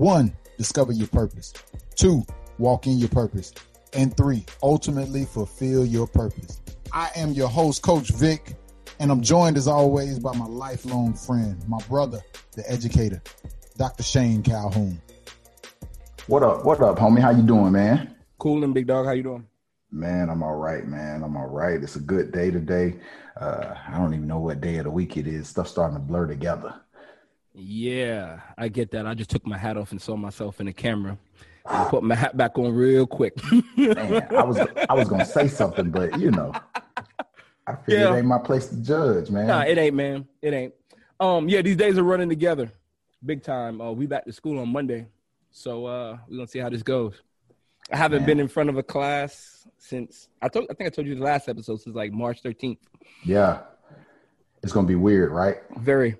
One, discover your purpose. Two, walk in your purpose. And three, ultimately fulfill your purpose. I am your host, Coach Vic, and I'm joined as always by my lifelong friend, my brother, the educator, Dr. Shane Calhoun. What up? What up, homie? How you doing, man? Cool and big dog. How you doing? Man, I'm all right, man. I'm all right. It's a good day today. Uh, I don't even know what day of the week it is. Stuff starting to blur together. Yeah, I get that. I just took my hat off and saw myself in the camera. And put my hat back on real quick. Man, I was I was gonna say something, but you know, I feel Yeah. it ain't my place to judge, man. nah, it ain't, man. It ain't. Um, yeah, these days are running together, big time. Uh, we back to school on Monday, so uh, we're gonna see how this goes. I haven't Man. been in front of a class since I told. I think I told you the last episode since like March 13th. yeah, it's gonna be weird, right? Very.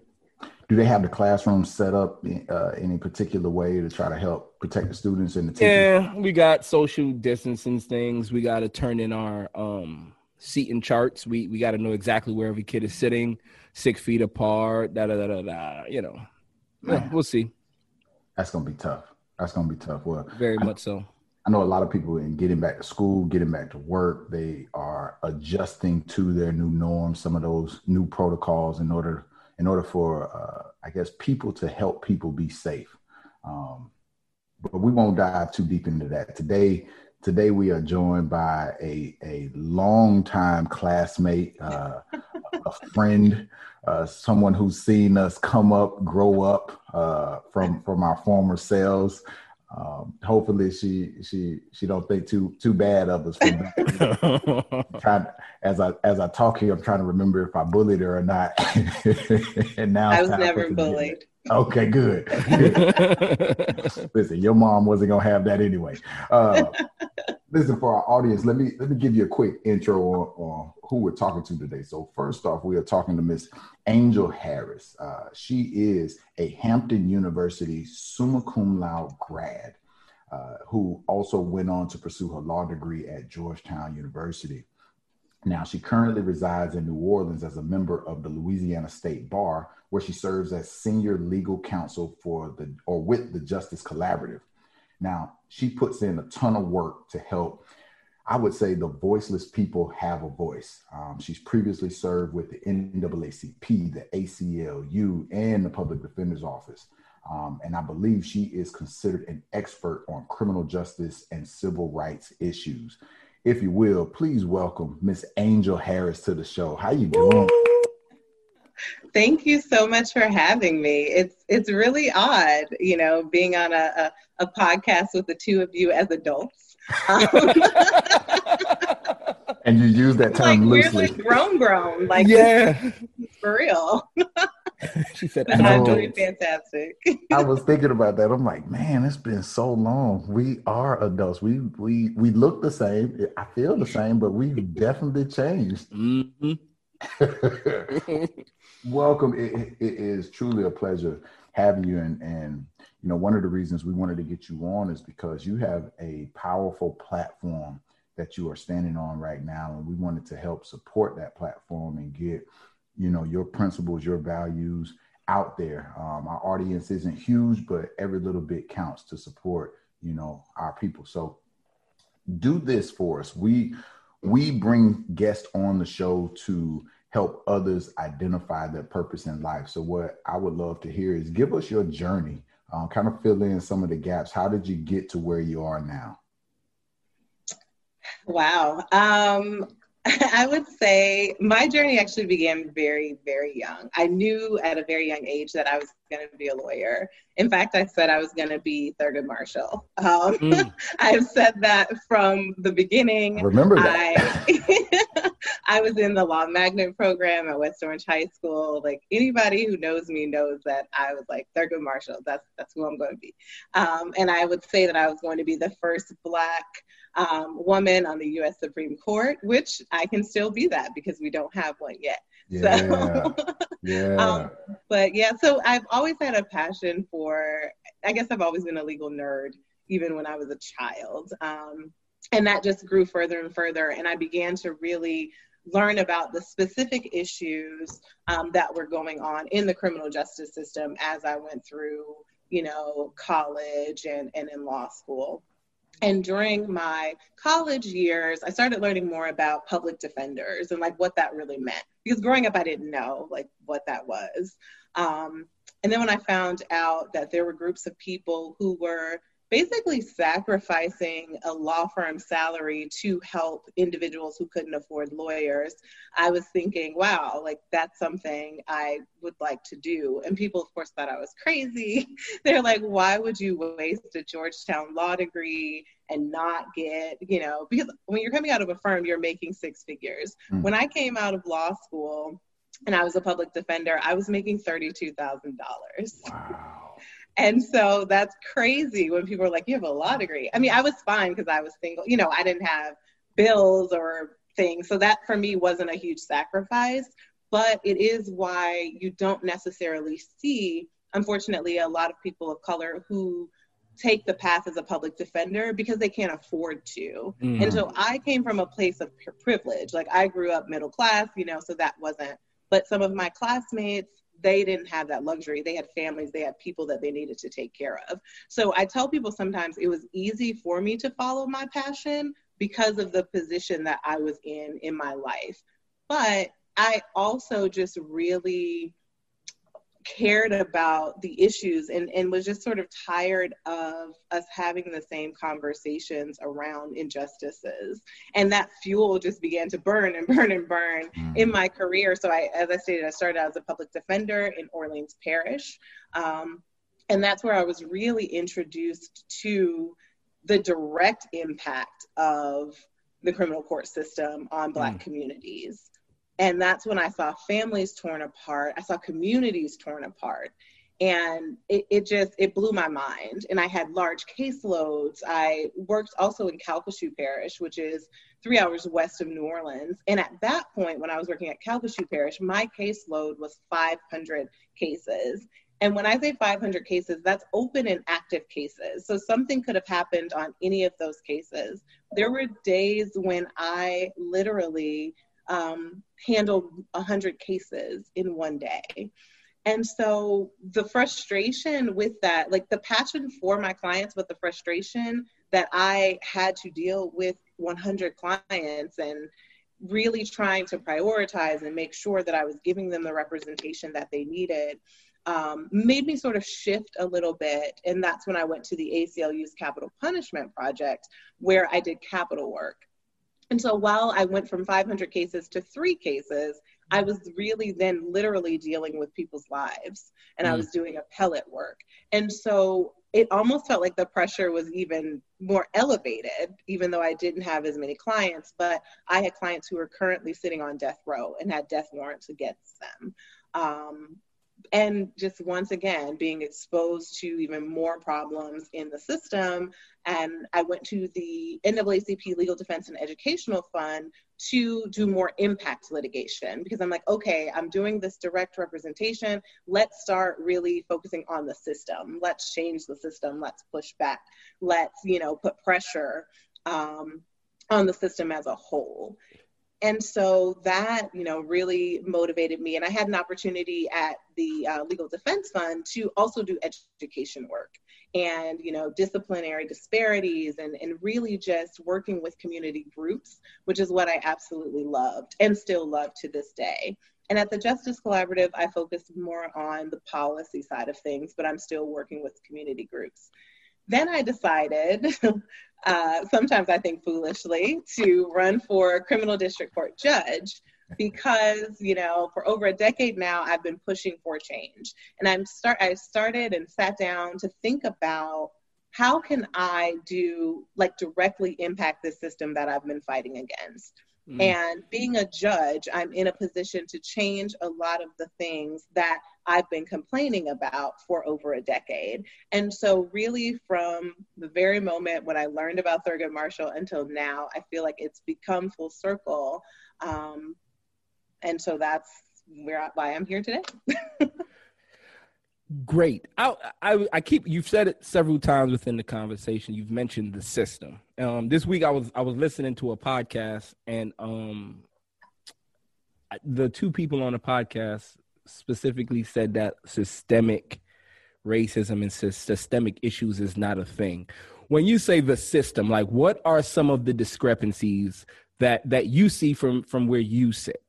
Do they have the classroom set up in uh, any particular way to try to help protect the students and the teachers? Yeah, we got social distancing things. We got to turn in our um seating charts. We we got to know exactly where every kid is sitting, six feet apart. Da da da da da. You know, Yeah, we'll see. That's gonna be tough. That's gonna be tough. Well, Very much so. I know a lot of people in getting back to school, getting back to work, they are adjusting to their new norms, some of those new protocols in order in order for uh, I guess people to help people be safe. Um, but we won't dive too deep into that today. Today we are joined by a a longtime classmate, uh, a friend, uh, someone who's seen us come up, grow up uh, from from our former selves. Um, hopefully she she she don't think too too bad of us for trying as I as I talk here, I'm trying to remember if I bullied her or not. and now I was never bullied. Okay, good. listen, your mom wasn't gonna have that anyway. Uh, listen, for our audience, let me let me give you a quick intro on, on who we're talking to today. So first off, we are talking to Miss Angel Harris. Uh, she is a Hampton University summa cum laude grad, uh, who also went on to pursue her law degree at Georgetown University. Now, she currently resides in New Orleans as a member of the Louisiana State Bar, where she serves as senior legal counsel for the or with the Justice Collaborative. Now, she puts in a ton of work to help, I would say, the voiceless people have a voice. Um, she's previously served with the NAACP, the ACLU, and the Public Defender's Office. Um, and I believe she is considered an expert on criminal justice and civil rights issues if you will, please welcome Miss Angel Harris to the show. How you doing? Thank you so much for having me. It's it's really odd, you know, being on a, a, a podcast with the two of you as adults. Um, And you use that like term we're loosely. like grown, grown, like yeah. for real. she said, But know. that's "Adult." really fantastic. I was thinking about that. I'm like, man, it's been so long. We are adults. We we we look the same. I feel the same, but we've definitely changed. Mhm. Welcome. It, it- is truly a pleasure having you. And, and, you know, one of the reasons we wanted to get you on is because you have a powerful platform that you are standing on right now. And we wanted to help support that platform and get, you know, your principles, your values out there. Um, our audience isn't huge, but every little bit counts to support, you know, our people. So do this for us. We, we bring guests on the show to help others identify their purpose in life. So, what I would love to hear is give us your journey, uh, kind of fill in some of the gaps. How did you get to where you are now? Wow. Um, I would say my journey actually began very, very young. I knew at a very young age that I was going to be a lawyer. In fact, I said I was going to be Thurgood Marshall. Um, mm. I've said that from the beginning. I Remember that. I, I was in the law magnet program at West Orange High School. Like anybody who knows me knows that I was like Thurgood Marshall. That's that's who I'm going to be. Um, and I would say that I was going to be the first Black um, woman on the U.S. Supreme Court, which I can still be that because we don't have one yet. Yeah. So, yeah. Um, but yeah, so I've always had a passion for, I guess I've always been a legal nerd, even when I was a child. Um, and that just grew further and further. And I began to really learn about the specific issues um, that were going on in the criminal justice system as I went through, you know, college and, and in law school. And during my college years, I started learning more about public defenders and like what that really meant. Because growing up, I didn't know like what that was. Um, and then when I found out that there were groups of people who were basically sacrificing a law firm salary to help individuals who couldn't afford lawyers, I was thinking, wow, like that's something I would like to do. And people, of course, thought I was crazy. They're like, why would you waste a Georgetown law degree and not get, you know, because when you're coming out of a firm, you're making six figures. Mm-hmm. When I came out of law school, and I was a public defender, I was making $32,000. Wow. And so that's crazy when people are like, you have a law degree. I mean, I was fine because I was single. You know, I didn't have bills or things. So that for me wasn't a huge sacrifice. But it is why you don't necessarily see, unfortunately, a lot of people of color who take the path as a public defender because they can't afford to. Mm-hmm. And so I came from a place of privilege. Like I grew up middle class, you know, so that wasn't. But some of my classmates they didn't have that luxury. They had families, they had people that they needed to take care of. So I tell people sometimes it was easy for me to follow my passion because of the position that I was in in my life. But I also just really cared about the issues and, and was just sort of tired of us having the same conversations around injustices. And that fuel just began to burn and burn and burn mm. in my career. So I, as I stated, I started out as a public defender in Orleans Parish. Um, and that's where I was really introduced to the direct impact of the criminal court system on Black mm. communities. And that's when I saw families torn apart. I saw communities torn apart. And it, it just, it blew my mind. And I had large caseloads. I worked also in Calcasieu Parish, which is three hours west of New Orleans. And at that point, when I was working at Calcasieu Parish, my caseload was 500 cases. And when I say 500 cases, that's open and active cases. So something could have happened on any of those cases. There were days when I literally um, handled 100 cases in one day. And so the frustration with that, like the passion for my clients, but the frustration that I had to deal with 100 clients and really trying to prioritize and make sure that I was giving them the representation that they needed um, made me sort of shift a little bit. And that's when I went to the ACLU's Capital Punishment Project, where I did capital work. And so while I went from 500 cases to three cases, I was really then literally dealing with people's lives and mm. I was doing appellate work. And so it almost felt like the pressure was even more elevated, even though I didn't have as many clients. But I had clients who were currently sitting on death row and had death warrants against them. Um, and just once again being exposed to even more problems in the system. And i went to the naacp legal defense and educational fund to do more impact litigation because i'm like okay i'm doing this direct representation. Let's start really focusing on the system. Let's change the system. Let's push back. Let's you know put pressure um, on the system as a whole and so that you know really motivated me. And i had an opportunity at the uh, legal defense fund to also do education work and you know disciplinary disparities and, and really just working with community groups which is what i absolutely loved and still love to this day. And at the justice collaborative i focused more on the policy side of things but i'm still working with community groups. Then I decided, uh, sometimes I think foolishly, to run for criminal district court judge, because you know for over a decade now I've been pushing for change, and I'm start I started and sat down to think about how can I do like directly impact the system that I've been fighting against. Mm. And being a judge, I'm in a position to change a lot of the things that I've been complaining about for over a decade. And so, really, from the very moment when I learned about Thurgood Marshall until now, I feel like it's become full circle. Um, and so, that's where why I'm here today. Great. I, I, I keep you've said it several times within the conversation. You've mentioned the system. Um, this week I was I was listening to a podcast and um, the two people on the podcast specifically said that systemic racism and systemic issues is not a thing. When you say the system, like what are some of the discrepancies that that you see from from where you sit?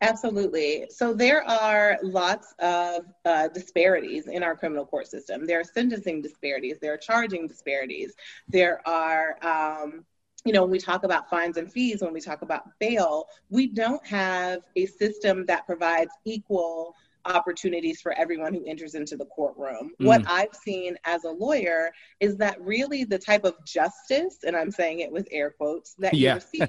Absolutely. So there are lots of uh, disparities in our criminal court system. There are sentencing disparities. There are charging disparities. There are, um, you know, when we talk about fines and fees, when we talk about bail, we don't have a system that provides equal opportunities for everyone who enters into the courtroom. Mm. What I've seen as a lawyer is that really the type of justice, and I'm saying it with air quotes, that yeah. you receive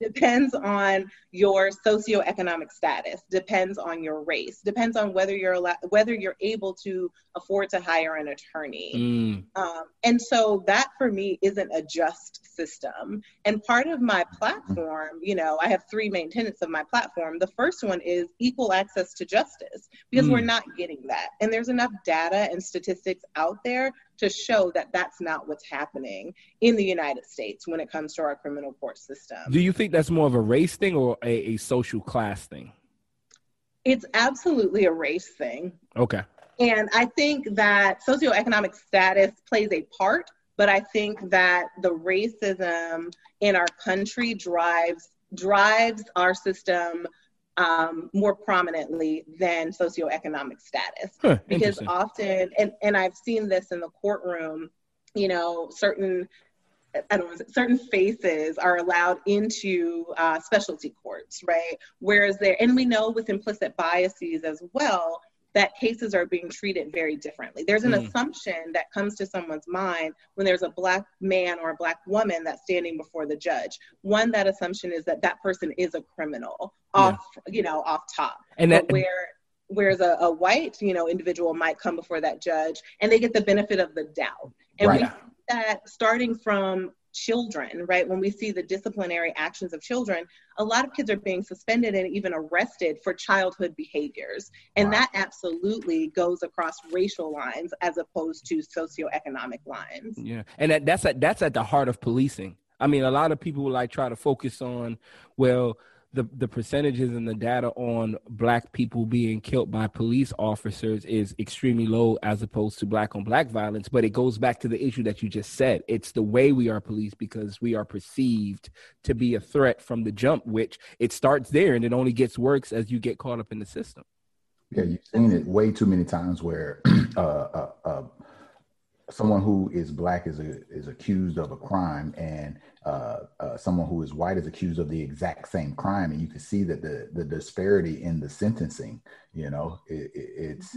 depends on your socioeconomic status. Depends on your race. Depends on whether you're allowed, whether you're able to afford to hire an attorney. Mm. um, and so that for me isn't a just system. And part of my platform you know i have three main tenets of my platform. The first one is equal access to justice because mm. we're not getting that. And there's enough data and statistics out there to show that that's not what's happening in the United States when it comes to our criminal court system. Do you think that's more of a race thing or a, a social class thing? It's absolutely a race thing. Okay. And I think that socioeconomic status plays a part, but I think that the racism in our country drives drives our system um, more prominently than socioeconomic status. Huh, because often, and, and I've seen this in the courtroom, you know, certain I don't know, certain faces are allowed into uh, specialty courts, right? Whereas there, and we know with implicit biases as well, that cases are being treated very differently. There's an mm. assumption that comes to someone's mind when there's a black man or a black woman that's standing before the judge. One, that assumption is that that person is a criminal off, yeah. you know, off top. And that, where whereas a, a, white, you know, individual might come before that judge and they get the benefit of the doubt. And right. we see that starting from children, right? When we see the disciplinary actions of children, a lot of kids are being suspended and even arrested for childhood behaviors. And wow. that absolutely goes across racial lines as opposed to socioeconomic lines. Yeah. And that, that's at, that's at the heart of policing. I mean, a lot of people like try to focus on, well, the the percentages and the data on black people being killed by police officers is extremely low as opposed to black on black violence but it goes back to the issue that you just said. It's the way we are policed because we are perceived to be a threat from the jump which it starts there and it only gets worse as you get caught up in the system. Yeah you've seen it way too many times where uh, uh, uh, someone who is black is a, is accused of a crime and uh, uh, someone who is white is accused of the exact same crime. And you can see that the the disparity in the sentencing you know it, it, it's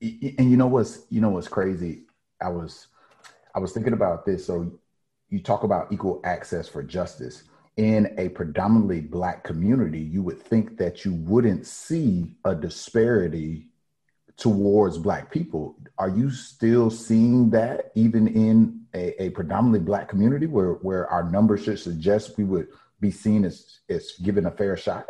and you know what's you know what's crazy? I was i was thinking about this. So you talk about equal access for justice. In a predominantly black community you would think that you wouldn't see a disparity towards black people. Are you still seeing that even in a, a, predominantly black community where where our numbers should suggest we would be seen as as given a fair shot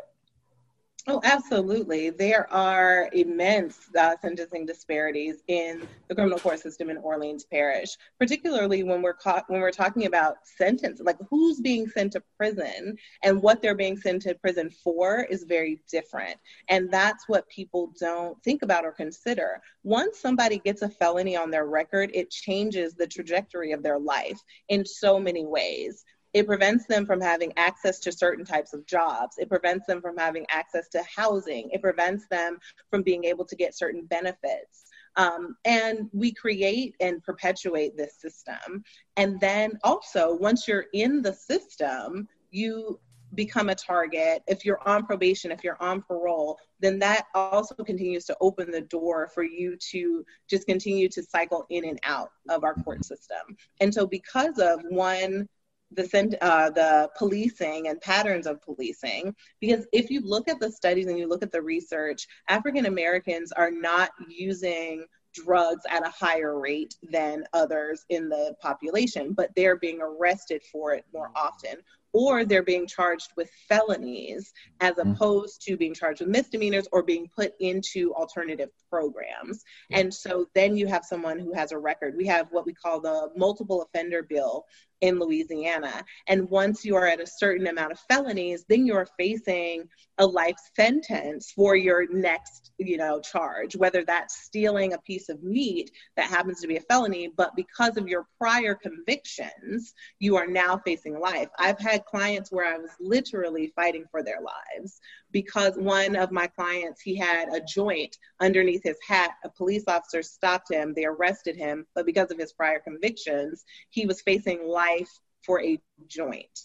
Oh, absolutely. There are immense uh, sentencing disparities in the criminal court system in Orleans Parish, particularly when we're caught, when we're talking about sentence, like who's being sent to prison and what they're being sent to prison for is very different. And that's what people don't think about or consider. Once somebody gets a felony on their record, it changes the trajectory of their life in so many ways. It prevents them from having access to certain types of jobs. It prevents them from having access to housing. It prevents them from being able to get certain benefits. Um, and we create and perpetuate this system. And then also, once you're in the system, you become a target, if you're on probation, if you're on parole, then that also continues to open the door for you to just continue to cycle in and out of our court system. And so, because of one, the uh, the policing and patterns of policing because if you look at the studies and you look at the research african americans are not using drugs at a higher rate than others in the population but they're being arrested for it more often or they're being charged with felonies as mm-hmm. opposed to being charged with misdemeanors or being put into alternative programs. And so then you have someone who has a record. We have what we call the multiple offender bill in Louisiana. And once you are at a certain amount of felonies, then you're facing a life sentence for your next, you know, charge, whether that's stealing a piece of meat that happens to be a felony, but because of your prior convictions, you are now facing life. I've had clients where I was literally fighting for their lives because one of my clients, he had a joint underneath his hat. A police officer stopped him, they arrested him, but because of his prior convictions, he was facing life for a joint.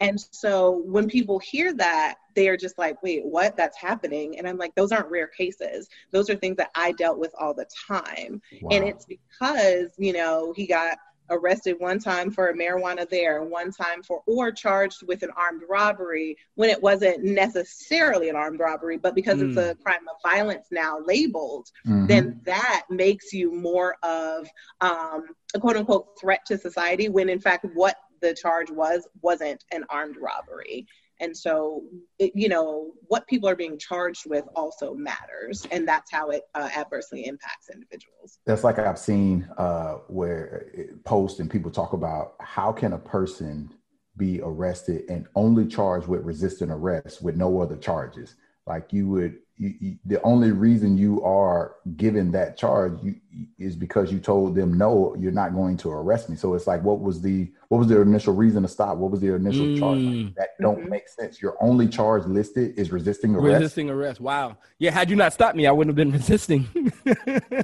And so when people hear that, they are just like, wait, what? That's happening. And I'm like, those aren't rare cases. Those are things that I dealt with all the time. Wow. And it's because, you know, he got arrested one time for marijuana there, one time for, or charged with an armed robbery when it wasn't necessarily an armed robbery, but because mm. it's a mm. crime of violence now labeled, mm-hmm. then that makes you more of um, a quote unquote threat to society when in fact what the charge was wasn't an armed robbery. And so, it, you know, what people are being charged with also matters, and that's how it uh, adversely impacts individuals. That's like I've seen uh, where posts and people talk about how can a person be arrested and only charged with resisting arrest with no other charges. Like you would you, you, the only reason you are given that charge you, is because you told them no you're not going to arrest me. So it's like what was the what was their initial reason to stop? What was their initial mm. charge? Like, that don't mm-hmm. make sense. Your only charge listed is resisting arrest. Resisting arrest. Wow. Yeah had you not stopped me i wouldn't have been resisting.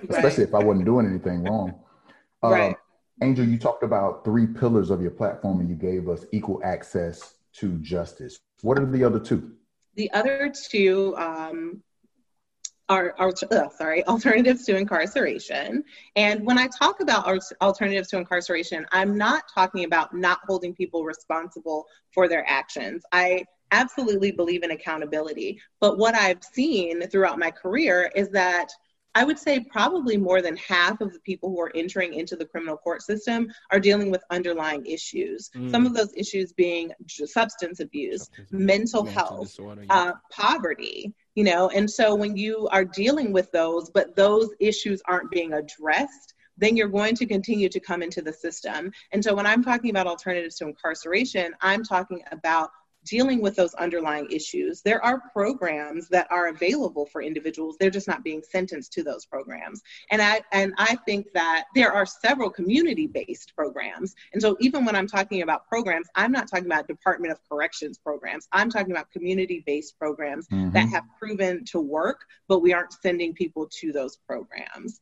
Especially if i wasn't doing anything wrong. Right. Um, angel you talked about three pillars of your platform and you gave us equal access to justice. What are the other two the other two um, are, are sorry alternatives to incarceration. And when I talk about alternatives to incarceration, I'm not talking about not holding people responsible for their actions. I absolutely believe in accountability. But what I've seen throughout my career is that I would say probably more than half of the people who are entering into the criminal court system are dealing with underlying issues. Mm. Some of those issues being substance abuse, substance mental, mental, health, disorder, yeah. uh, poverty, you know. And so when you are dealing with those, but those issues aren't being addressed, then you're going to continue to come into the system. And so when I'm talking about alternatives to incarceration, I'm talking about dealing with those underlying issues. There are programs that are available for individuals. They're just not being sentenced to those programs. And I and I think that there are several community-based programs. And so even when I'm talking about programs, I'm not talking about Department of Corrections programs. I'm talking about community-based programs mm-hmm. that have proven to work, but we aren't sending people to those programs.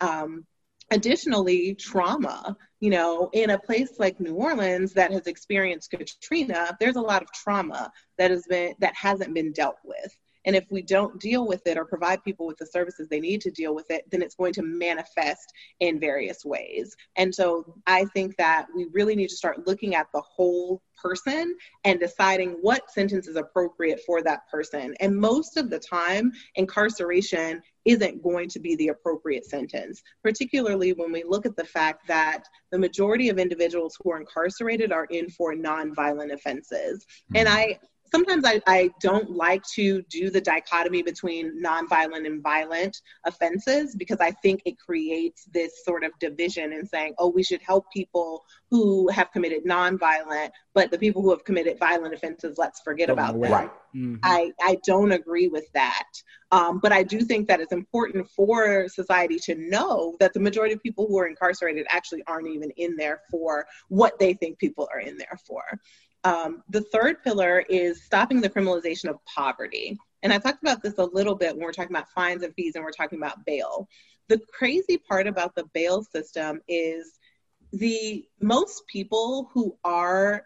Um, additionally trauma you know in a place like new orleans that has experienced katrina there's a lot of trauma that has been that hasn't been dealt with and if we don't deal with it or provide people with the services they need to deal with it, then it's going to manifest in various ways. And so I think that we really need to start looking at the whole person and deciding what sentence is appropriate for that person. And most of the time, incarceration isn't going to be the appropriate sentence, particularly when we look at the fact that the majority of individuals who are incarcerated are in for nonviolent offenses. And mm-hmm. I sometimes I, I don't like to do the dichotomy between nonviolent and violent offenses because I think it creates this sort of division in saying, oh, we should help people who have committed nonviolent, but the people who have committed violent offenses, let's forget about them. Right. Mm-hmm. I, I don't agree with that. Um, but I do think that it's important for society to know that the majority of people who are incarcerated actually aren't even in there for what they think people are in there for. Um, the third pillar is stopping the criminalization of poverty. And I talked about this a little bit when we're talking about fines and fees and we're talking about bail. The crazy part about the bail system is the most people who are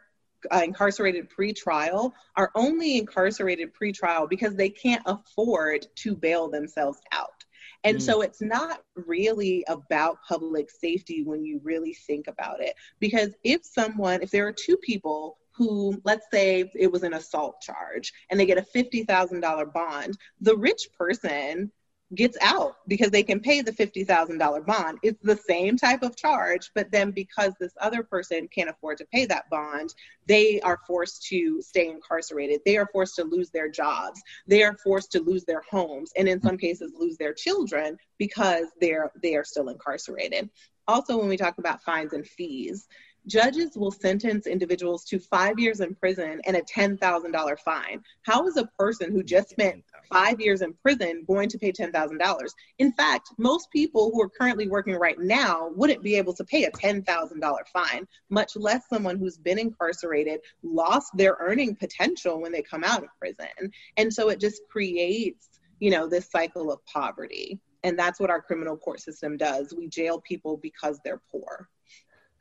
uh, incarcerated pre-trial are only incarcerated pre-trial because they can't afford to bail themselves out. And mm. so it's not really about public safety when you really think about it. Because if someone, if there are two people who, let's say it was an assault charge and they get a $50,000 bond, the rich person gets out because they can pay the $50,000 bond. It's the same type of charge, but then because this other person can't afford to pay that bond, they are forced to stay incarcerated. They are forced to lose their jobs. They are forced to lose their homes and in some cases lose their children because they're they are still incarcerated. Also when we talk about fines and fees, judges will sentence individuals to five years in prison and a $10,000 fine. How is a person who just spent five years in prison going to pay $10,000? In fact, most people who are currently working right now wouldn't be able to pay a $10,000 fine, much less someone who's been incarcerated, lost their earning potential when they come out of prison. And so it just creates, you know, this cycle of poverty. And that's what our criminal court system does. We jail people because they're poor.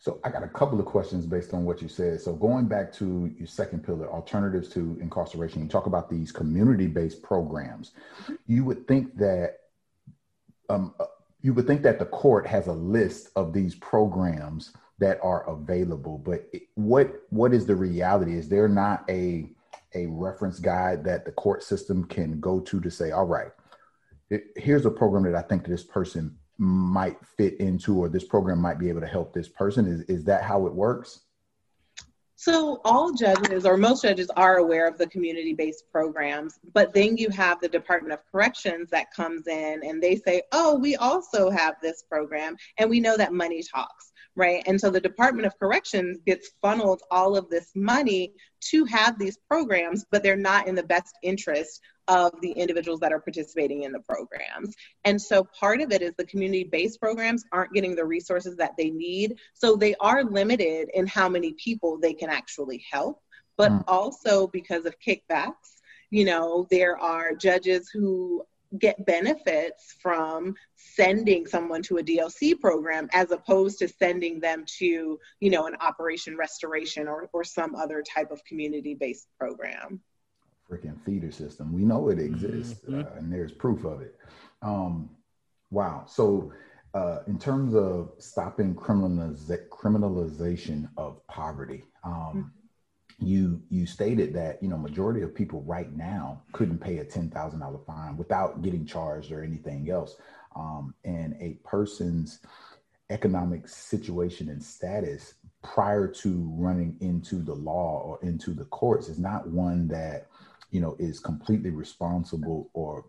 So I got a couple of questions based on what you said. So going back to your second pillar, alternatives to incarceration, you talk about these community-based programs. You would think that um, uh, you would think that the court has a list of these programs that are available, but what what is the reality? Is there not a a reference guide that the court system can go to to say, all right, it, here's a program that I think this person might fit into or this program might be able to help this person is is that how it works so all judges or most judges are aware of the community-based programs, but then you have the Department of Corrections that comes in and they say, "Oh, we also have this program and we know that money talks." Right? And so the Department of Corrections gets funneled all of this money to have these programs, but they're not in the best interest of the individuals that are participating in the programs. And so part of it is the community based programs aren't getting the resources that they need. So they are limited in how many people they can actually help, but mm. also because of kickbacks. You know, there are judges who get benefits from sending someone to a DOC program as opposed to sending them to, you know, an operation restoration or, or some other type of community based program freaking feeder system. We know it exists, mm-hmm. uh, and there's proof of it. Um, wow. So, uh, in terms of stopping criminaliz- criminalization of poverty, um, mm-hmm. You you stated that you know majority of people right now couldn't pay a ten thousand dollar fine without getting charged or anything else, um, and a person's economic situation and status prior to running into the law or into the courts is not one that you know, is completely responsible or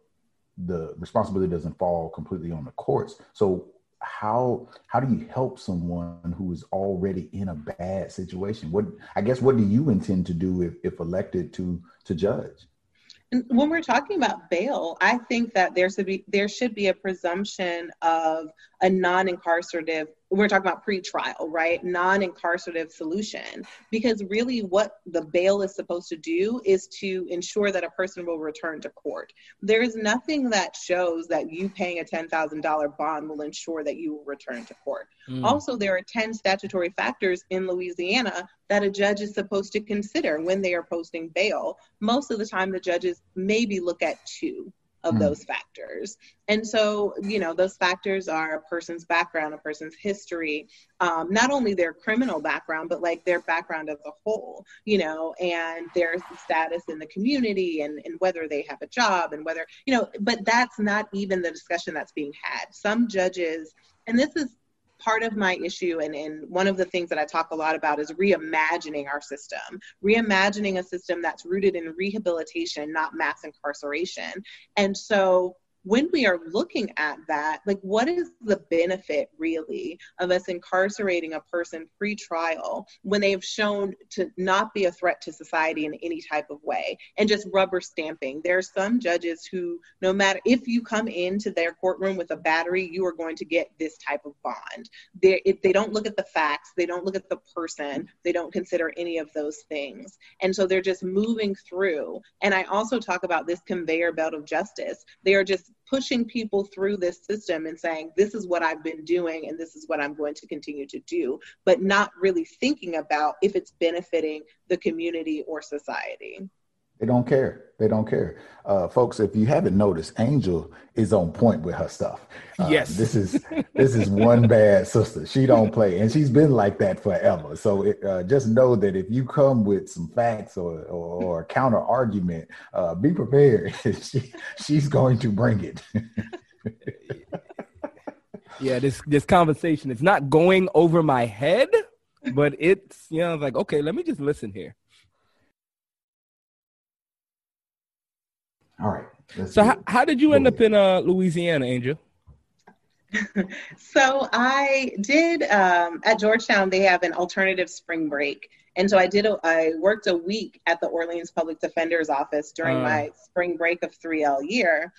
the responsibility doesn't fall completely on the courts. So how how do you help someone who is already in a bad situation? What I guess what do you intend to do if, if elected to to judge? and when we're talking about bail, I think that there should be there should be a presumption of a non-incarcerative we're talking about pre-trial right? Non-incarcerative solution. Because really what the bail is supposed to do is to ensure that a person will return to court. There is nothing that shows that you paying a $10000 bond will ensure that you will return to court. Mm. also there are 10 statutory factors in louisiana that a judge is supposed to consider when they are posting bail. Most of the time the judges maybe look at two of mm. those factors. And so, you know, those factors are a person's background, a person's history, um, not only their criminal background, but like their background as a whole, you know, and their status in the community and, and whether they have a job and whether, you know, but that's not even the discussion that's being had. Some judges, and this is part of my issue and, and one of the things that I talk a lot about is reimagining our system, reimagining a system that's rooted in rehabilitation, not mass incarceration. And so when we are looking at that, like what is the benefit really of us incarcerating a person pre-trial when they've shown to not be a threat to society in any type of way and just rubber stamping? There are some judges who, no matter if you come into their courtroom with a battery, you are going to get this type of bond. They, if they don't look at the facts, they don't look at the person, they don't consider any of those things. And so they're just moving through. And I also talk about this conveyor belt of justice. They are just pushing people through this system and saying, this is what I've been doing and this is what I'm going to continue to do, but not really thinking about if it's benefiting the community or society. They don't care. They don't care. Uh, folks, if you haven't noticed, Angel is on point with her stuff. Uh, yes. This is this is one bad sister. She don't play, and she's been like that forever. So it, uh, just know that if you come with some facts or or, or counter argument, uh, be prepared. she, she's going to bring it. yeah, this this conversation is not going over my head, but it's you know like okay, let me just listen here. All right. So how, how did you end up in uh, Louisiana, Angel? so I did um, at Georgetown. They have an alternative spring break, and so I did. A, I worked a week at the Orleans Public Defender's office during uh. my spring break of 3L year,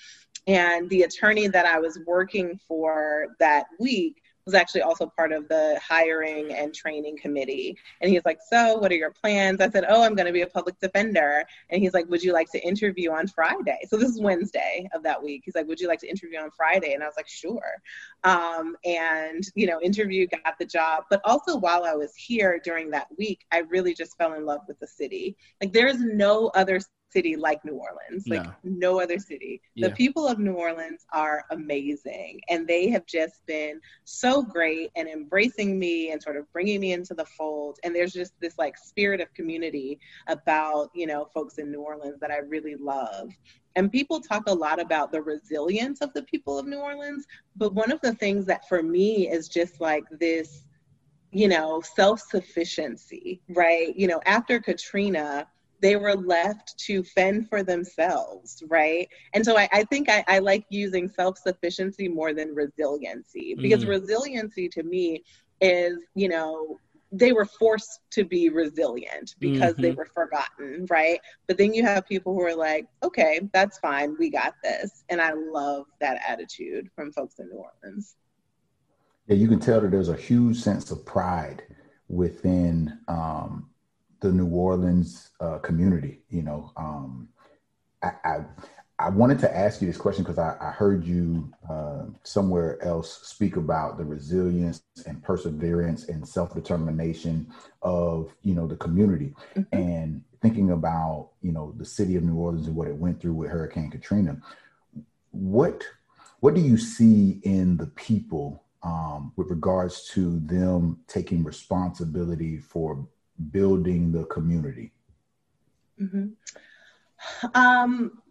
and the attorney that I was working for that week was actually also part of the hiring and training committee. And he's like, So, what are your plans? I said, Oh, I'm going to be a public defender. And he's like, Would you like to interview on Friday? So, this is Wednesday of that week. He's like, Would you like to interview on Friday? And I was like, Sure. Um, and, you know, interview, got the job. But also, while I was here during that week, I really just fell in love with the city. Like, there's no other city like New Orleans, like no, no other city. Yeah. The people of New Orleans are amazing and they have just been so great and embracing me and sort of bringing me into the fold. And there's just this like spirit of community about, you know, folks in New Orleans that I really love. And people talk a lot about the resilience of the people of New Orleans, but one of the things that for me is just like this you know, self sufficiency, right? You know, after Katrina, they were left to fend for themselves, right? And so I, I think I, I, like using self sufficiency more than resiliency because mm. resiliency to me is, you know, they were forced to be resilient because mm-hmm. they were forgotten, right? But then you have people who are like, okay, that's fine, we got this. And I love that attitude from folks in New Orleans. Yeah, you can tell that there's a huge sense of pride within um, the New Orleans uh, community. You know, um, I, I, I wanted to ask you this question because I, I, heard you uh, somewhere else speak about the resilience and perseverance and self determination of you know the community, mm-hmm. and thinking about you know the city of New Orleans and what it went through with Hurricane Katrina. What what do you see in the people um, with regards to them taking responsibility for building the community? Mm-hmm. Um,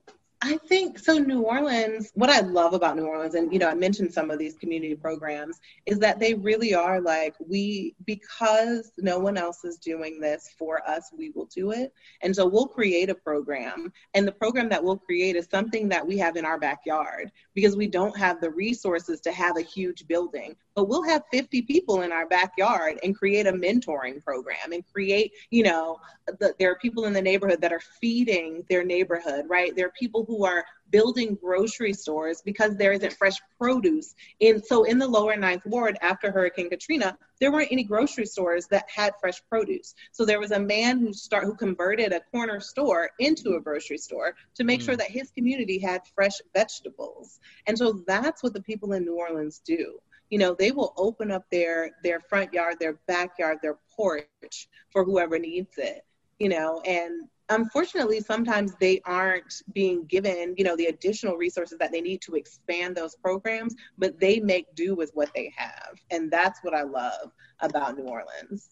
I think so. New Orleans, what I love about New Orleans, and you know, I mentioned some of these community programs, is that they really are like we, because no one else is doing this for us, we will do it. And so we'll create a program, and the program that we'll create is something that we have in our backyard because we don't have the resources to have a huge building but we'll have 50 people in our backyard and create a mentoring program and create you know the, there are people in the neighborhood that are feeding their neighborhood right? There are people who are building grocery stores because there isn't fresh produce. And so in the lower ninth ward after hurricane katrina there weren't any grocery stores that had fresh produce. So there was a man who start who converted a corner store into a grocery store to make mm. sure that his community had fresh vegetables. And so that's what the people in new orleans do you know they will open up their their front yard their backyard their porch for whoever needs it you know? And unfortunately sometimes they aren't being given you know the additional resources that they need to expand those programs but they make do with what they have. And that's what i love about new orleans.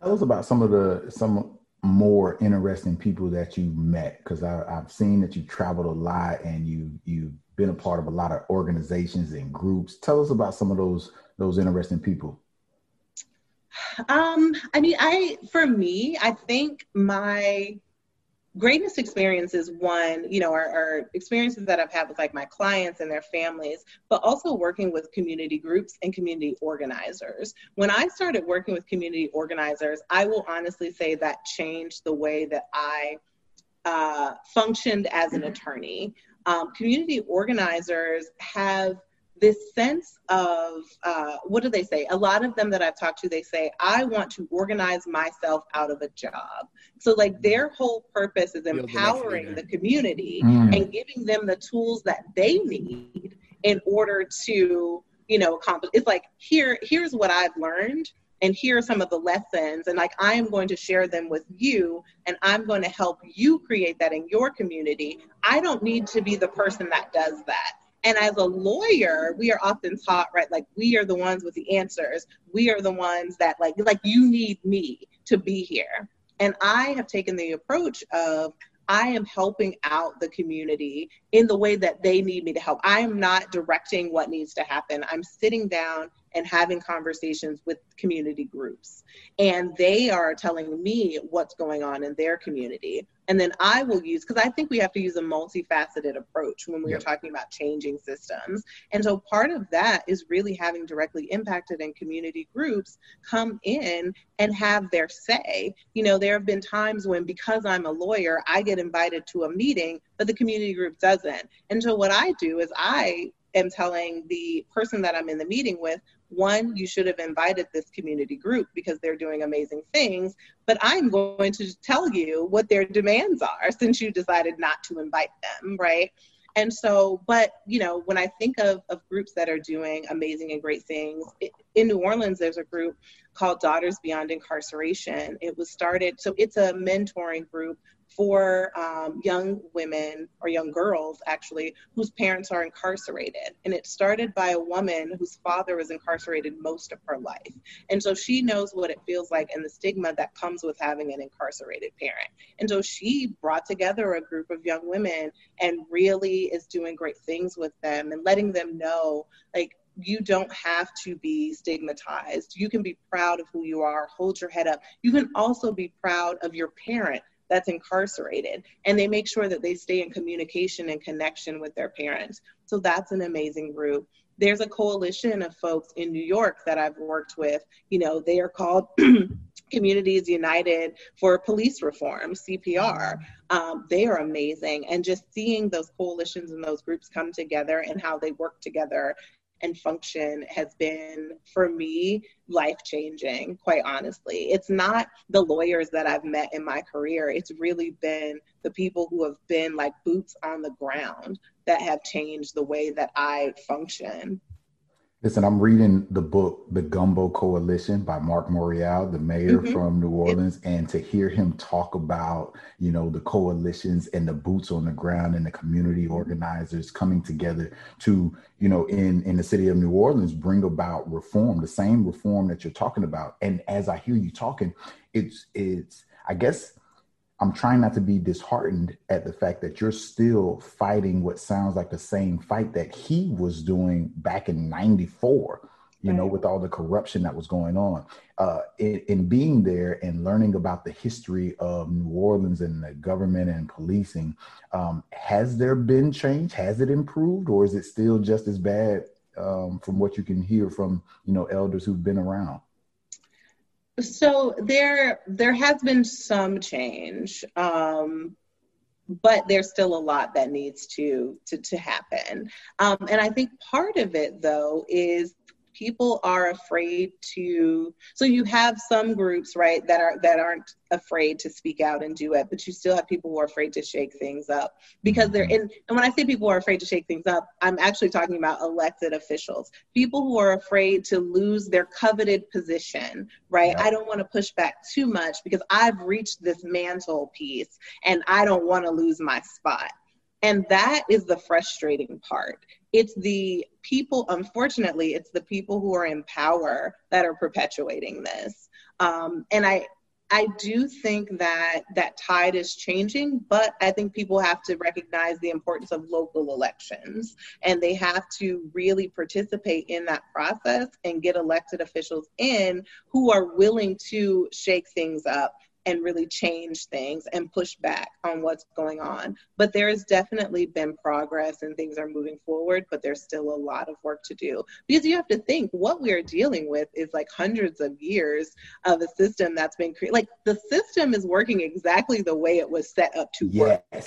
Tell us about some of the some more interesting people that you met because i've seen that you traveled a lot and you you been a part of a lot of organizations and groups. Tell us about some of those those interesting people. Um, I mean, I for me, I think my greatest experiences one you know are, are, experiences that i've had with like my clients and their families but also working with community groups and community organizers when i started working with community organizers i will honestly say that changed the way that i uh, functioned as an attorney um, community organizers have this sense of uh, what do they say? A lot of them that I've talked to, they say, I want to organize myself out of a job. So, like, their whole purpose is empowering the community mm. and giving them the tools that they need in order to, you know, accomplish. It's like, here, here's what I've learned and here are some of the lessons and like i am going to share them with you and i'm going to help you create that in your community i don't need to be the person that does that and as a lawyer we are often taught right like we are the ones with the answers we are the ones that like like you need me to be here and i have taken the approach of I am helping out the community in the way that they need me to help. I am not directing what needs to happen. I'm sitting down and having conversations with community groups. And they are telling me what's going on in their community. And then I will use, because I think we have to use a multifaceted approach when we are talking about changing systems. And so part of that is really having directly impacted and community groups come in and have their say. You know, there have been times when, because I'm a lawyer, I get invited to a meeting, but the community group doesn't. And so what I do is I am telling the person that I'm in the meeting with, one, you should have invited this community group because they're doing amazing things, but I'm going to tell you what their demands are since you decided not to invite them, right? And so, but you know, when I think of, of groups that are doing amazing and great things, it, in New Orleans, there's a group called Daughters Beyond Incarceration. It was started, so it's a mentoring group for um, young women or young girls actually whose parents are incarcerated and it started by a woman whose father was incarcerated most of her life and so she knows what it feels like and the stigma that comes with having an incarcerated parent and so she brought together a group of young women and really is doing great things with them and letting them know like you don't have to be stigmatized. You can be proud of who you are, hold your head up. You can also be proud of your parent that's incarcerated and they make sure that they stay in communication and connection with their parents. So that's an amazing group. There's a coalition of folks in new york that i've worked with. You know they are called communities united for police reform cpr um, they are amazing. And just seeing those coalitions and those groups come together and how they work together and function has been for me life changing quite honestly. It's not the lawyers that i've met in my career. It's really been the people who have been like boots on the ground that have changed the way that i function Listen, I'm reading the book, The Gumbo Coalition by Marc Morial, the mayor mm-hmm. from New Orleans, and to hear him talk about, you know, the coalitions and the boots on the ground and the community organizers coming together to, you know, in in the city of New Orleans, bring about reform, the same reform that you're talking about. And as I hear you talking, it's it's I guess I'm trying not to be disheartened at the fact that you're still fighting what sounds like the same fight that he was doing back in 94 you right. know with all the corruption that was going on. Uh, in, in, being there and learning about the history of new orleans and the government and policing um, has there been change? Has it improved or is it still just as bad um, from what you can hear from you know elders who've been around so there there has been some change um, but there's still a lot that needs to to, to happen. Um, and i think part of it though is people are afraid to so you have some groups right that are that aren't afraid to speak out and do it but you still have people who are afraid to shake things up because they're mm-hmm. in and when i say people are afraid to shake things up i'm actually talking about elected officials people who are afraid to lose their coveted position right yeah. i don't want to push back too much because i've reached this mantle piece and i don't want to lose my spot and that is the frustrating part. It's the people, unfortunately, it's the people who are in power that are perpetuating this. Um, and I, I do think that that tide is changing, but I think people have to recognize the importance of local elections and they have to really participate in that process and get elected officials in who are willing to shake things up and really change things and push back on what's going on. But there has definitely been progress and things are moving forward, but there's still a lot of work to do. Because you have to think what we are dealing with is like hundreds of years of a system that's been created. Like the system is working exactly the way it was set up to yes. work.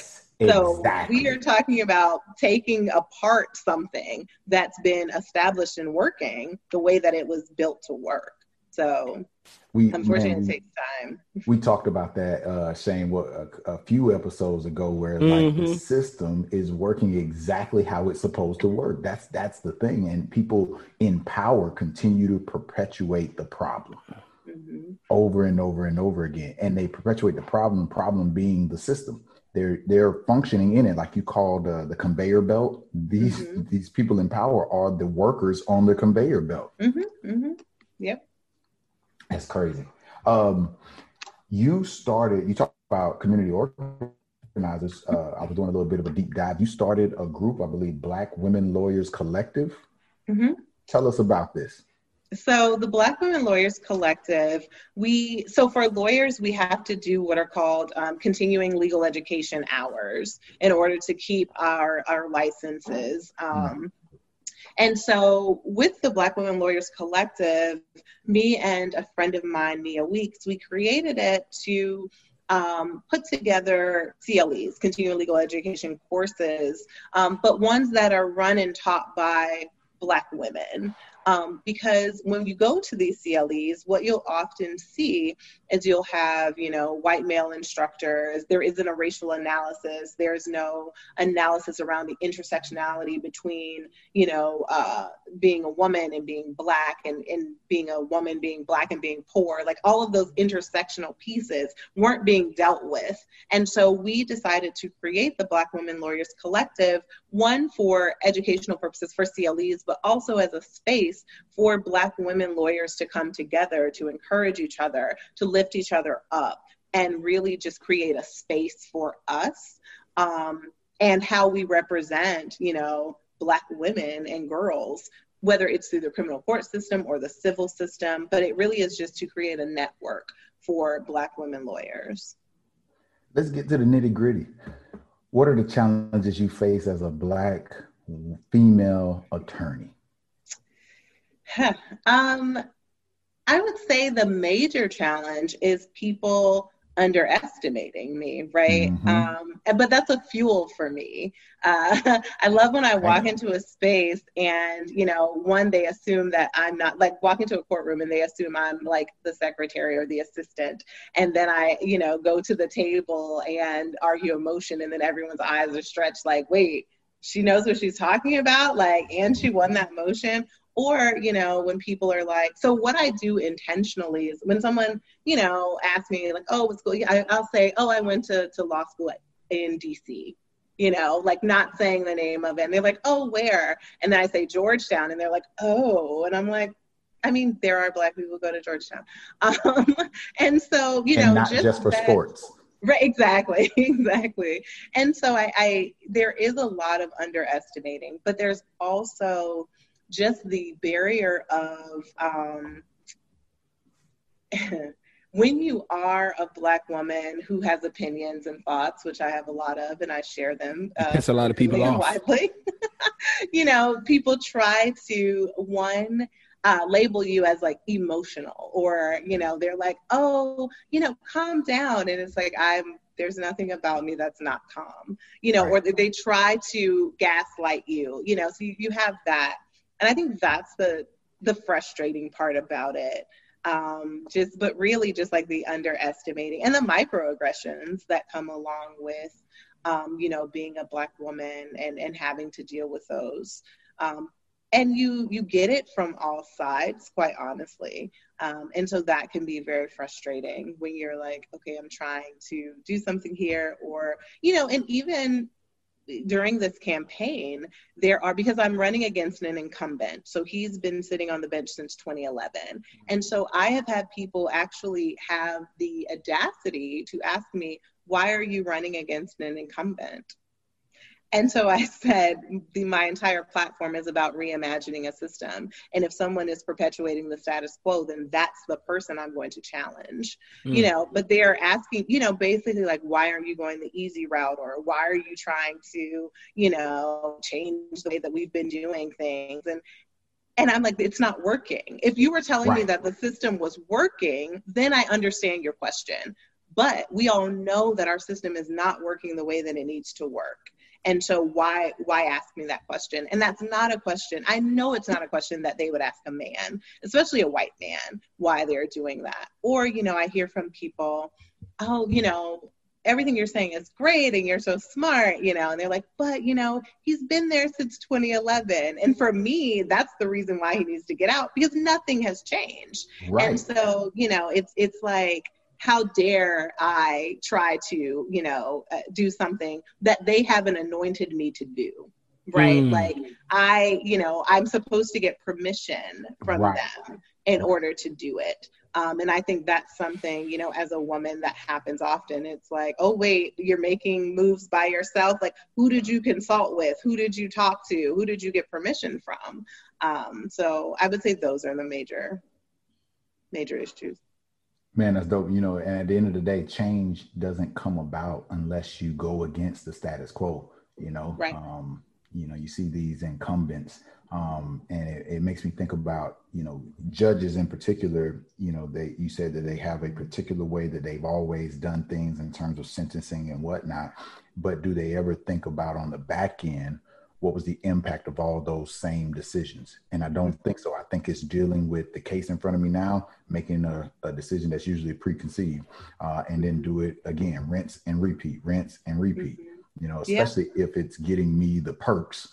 So Exactly. we are talking about taking apart something that's been established and working the way that it was built to work. So we unfortunately, man, it takes time. we talked about that uh shane what a, a few episodes ago where like the Mhm. system is working exactly how it's supposed to work. That's that's the thing. And people in power continue to perpetuate the problem hmm over and over and over again. And they perpetuate the problem problem being the system. They're they're functioning in it. Like you called uh, the conveyor belt. These Mhm. these people in power are the workers on the conveyor belt. Hmm hmm Yep. That's crazy. Um, you started. You talked about community organizers. Uh, I was doing a little bit of a deep dive. You started a group, I believe, Black Women Lawyers Collective. hmm Tell us about this. So the Black Women Lawyers Collective, we so for lawyers we have to do what are called um, continuing legal education hours in order to keep our our licenses. Um, and so with the Black Women Lawyers Collective, me and a friend of mine, Nia Weeks, we created it to um, put together CLEs, continuing legal education courses, um, but ones that are run and taught by Black women. Um, because when you go to these CLEs, what you'll often see is you'll have, you know, white male instructors. There isn't a racial analysis. There's no analysis around the intersectionality between, you know, uh, being a woman and being black and, and being a woman being black and being poor. Like all of those intersectional pieces weren't being dealt with. And so we decided to create the Black Women Lawyers Collective, one for educational purposes for CLEs, but also as a space for Black women lawyers to come together, to encourage each other, to lift each other up, and really just create a space for us um, and how we represent, you know, Black women and girls. Whether it's through the criminal court system or the civil system, but it really is just to create a network for Black women lawyers. Let's get to the nitty gritty. What are the challenges you face as a Black female attorney? um, I would say the major challenge is people underestimating me, right? Mhm. Um, but that's a fuel for me. Uh, I love when I walk Right. into a space and, you know, one, they assume that I'm not, like, walk into a courtroom and they assume I'm like the secretary or the assistant. And then I, you know, go to the table and argue a motion, and then everyone's eyes are stretched like, wait, she knows what she's talking about, like, and she won that motion or you know when people are like so what i do intentionally is when someone you know asks me like oh what school I, i'll say oh i went to, to law school at, in dc you know like not saying the name of it and they're like oh where and then i say georgetown and they're like oh and i'm like I mean, there are black people who go to Georgetown, um, and so you know, and not just, for that- sports. Right, exactly, exactly. And so I, I there is a lot of underestimating, but there's also just the barrier of um, when you are a black woman who has opinions and thoughts, which I have a lot of, and I share them. Uh, Piss a lot of people off. widely. you know, people try to one uh, label you as like emotional, or you know, they're like, oh, you know, calm down, and it's like I'm. There's nothing about me that's not calm, you know, or they try to gaslight you, you know. So you, you have that, and I think that's the the frustrating part about it. Um, just, but really, just like the underestimating and the microaggressions that come along with, um, you know, being a black woman and and having to deal with those. Um, and you you get it from all sides, quite honestly. Um, and so that can be very frustrating when you're like, okay, I'm trying to do something here, or you know, and even during this campaign, there are because I'm running against an incumbent. So he's been sitting on the bench since 2011. And so I have had people actually have the audacity to ask me, why are you running against an incumbent? And so I said, the, my entire platform is about reimagining a system. And if someone is perpetuating the status quo, then that's the person I'm going to challenge. You Mm. know, but they're asking, you know, basically like, why aren't you going the easy route? Or why are you trying to, you know, change the way that we've been doing things? And and I'm like, it's not working. If you were telling me that the system was working, then I understand your question. but we all know that our system is not working the way that it needs to work and so why why ask me that question and that's not a question i know it's not a question that they would ask a man especially a white man why they're doing that or you know i hear from people oh you know everything you're saying is great and you're so smart, you know, and they're like, but you know, he's been there since 2011. And for me, that's the reason why he needs to get out because nothing has changed. Right. And so, you know, it's it's like how dare I try to, you know, uh, do something that they haven't anointed me to do? Right. Mm. Like, I, you know, I'm supposed to get permission from right. them in order to do it. Um, and I think that's something, you know, as a woman that happens often. It's like, oh, wait, you're making moves by yourself. Like, who did you consult with? Who did you talk to? Who did you get permission from? Um, so I would say those are the major, major issues. Man, that's dope. You know, and at the end of the day, change doesn't come about unless you go against the status quo. You know, right. um, you know, you see these incumbents, um, and it, it, makes me think about you know judges in particular. You know, they you said that they have a particular way that they've always done things in terms of sentencing and whatnot, but do they ever think about on the back end? What was the impact of all those same decisions? And I don't think so. I think it's dealing with the case in front of me now, making a, a decision that's usually preconceived, uh, and then do it again, rinse and repeat, rinse and repeat. Mm-hmm. You know, especially yeah. if it's getting me the perks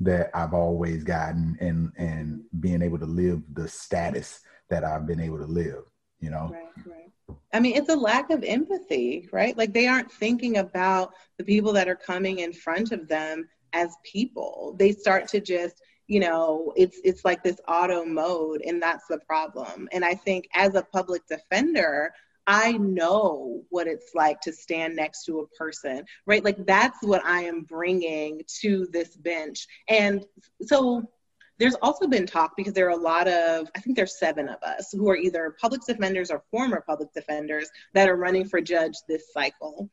that I've always gotten and and being able to live the status that I've been able to live. You know. Right, right. I mean, it's a lack of empathy, right? Like they aren't thinking about the people that are coming in front of them as people. They start to just you know it's it's like this auto mode and that's the problem and i think as a public defender I know what it's like to stand next to a person, right? Like that's what I am bringing to this bench. And so there's also been talk because there are a lot of, I think there's seven of us who are either public defenders or former public defenders that are running for judge this cycle.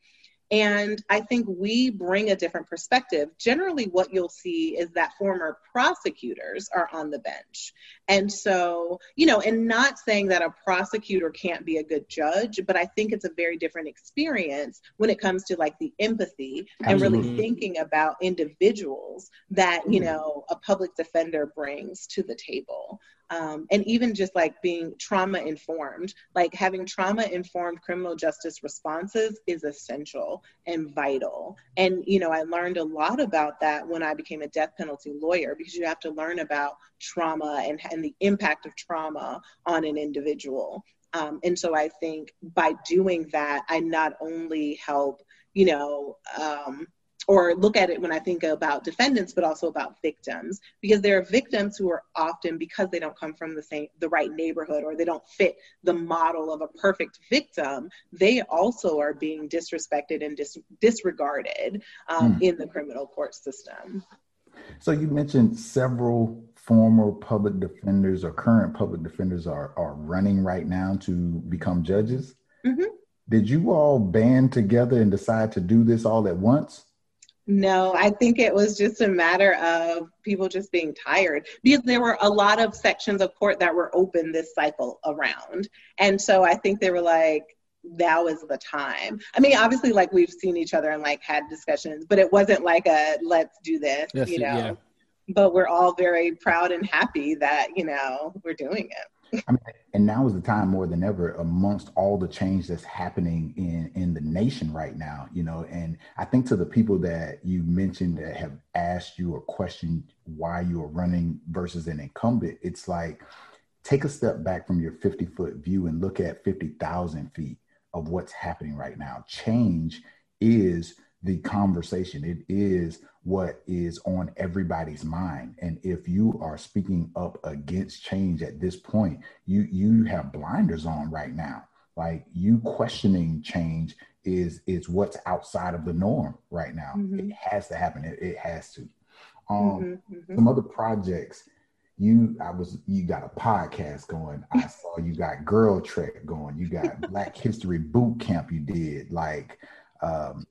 And I think we bring a different perspective. Generally, what you'll see is that former prosecutors are on the bench. And so, you know, and not saying that a prosecutor can't be a good judge, but I think it's a very different experience when it comes to like the empathy Absolutely. and really thinking about individuals that, you mm-hmm. know, a public defender brings to the table um, and even just like being trauma informed like having trauma informed criminal justice responses is essential and vital. And you know i learned a lot about that when i became a death penalty lawyer because you have to learn about trauma and, and the impact of trauma on an individual. Um, and so i think by doing that i not only help you know um, or look at it when I think about defendants, but also about victims, because there are victims who are often because they don't come from the same the right neighborhood or they don't fit the model of a perfect victim, they also are being disrespected and dis- disregarded um, hmm. in the criminal court system. So you mentioned several former public defenders or current public defenders are are running right now to become judges. Mm-hmm. Did you all band together and decide to do this all at once? No, I think it was just a matter of people just being tired because there were a lot of sections of court that were open this cycle around. And so I think they were like, now is the time. I mean, obviously, like we've seen each other and like had discussions, but it wasn't like a let's do this, yes, you know. Yeah. But we're all very proud and happy that, you know, we're doing it. I mean, and now is the time more than ever amongst all the change that's happening in in the nation right now you know and i think to the people that you mentioned that have asked you or questioned why you are running versus an incumbent it's like take a step back from your 50 foot view and look at 50,000 feet of what's happening right now. Change is the conversation. It is what is on everybody's mind. And if you are speaking up against change at this point, you you have blinders on right now. Like you questioning change is is what's outside of the norm right now. Mm-hmm. It has to happen. It, it has to. Um, mm-hmm, mm-hmm. Some other projects. You, I was, you got a podcast going. I saw you got Girl Trek going. You got Black History Boot Camp. You did like um,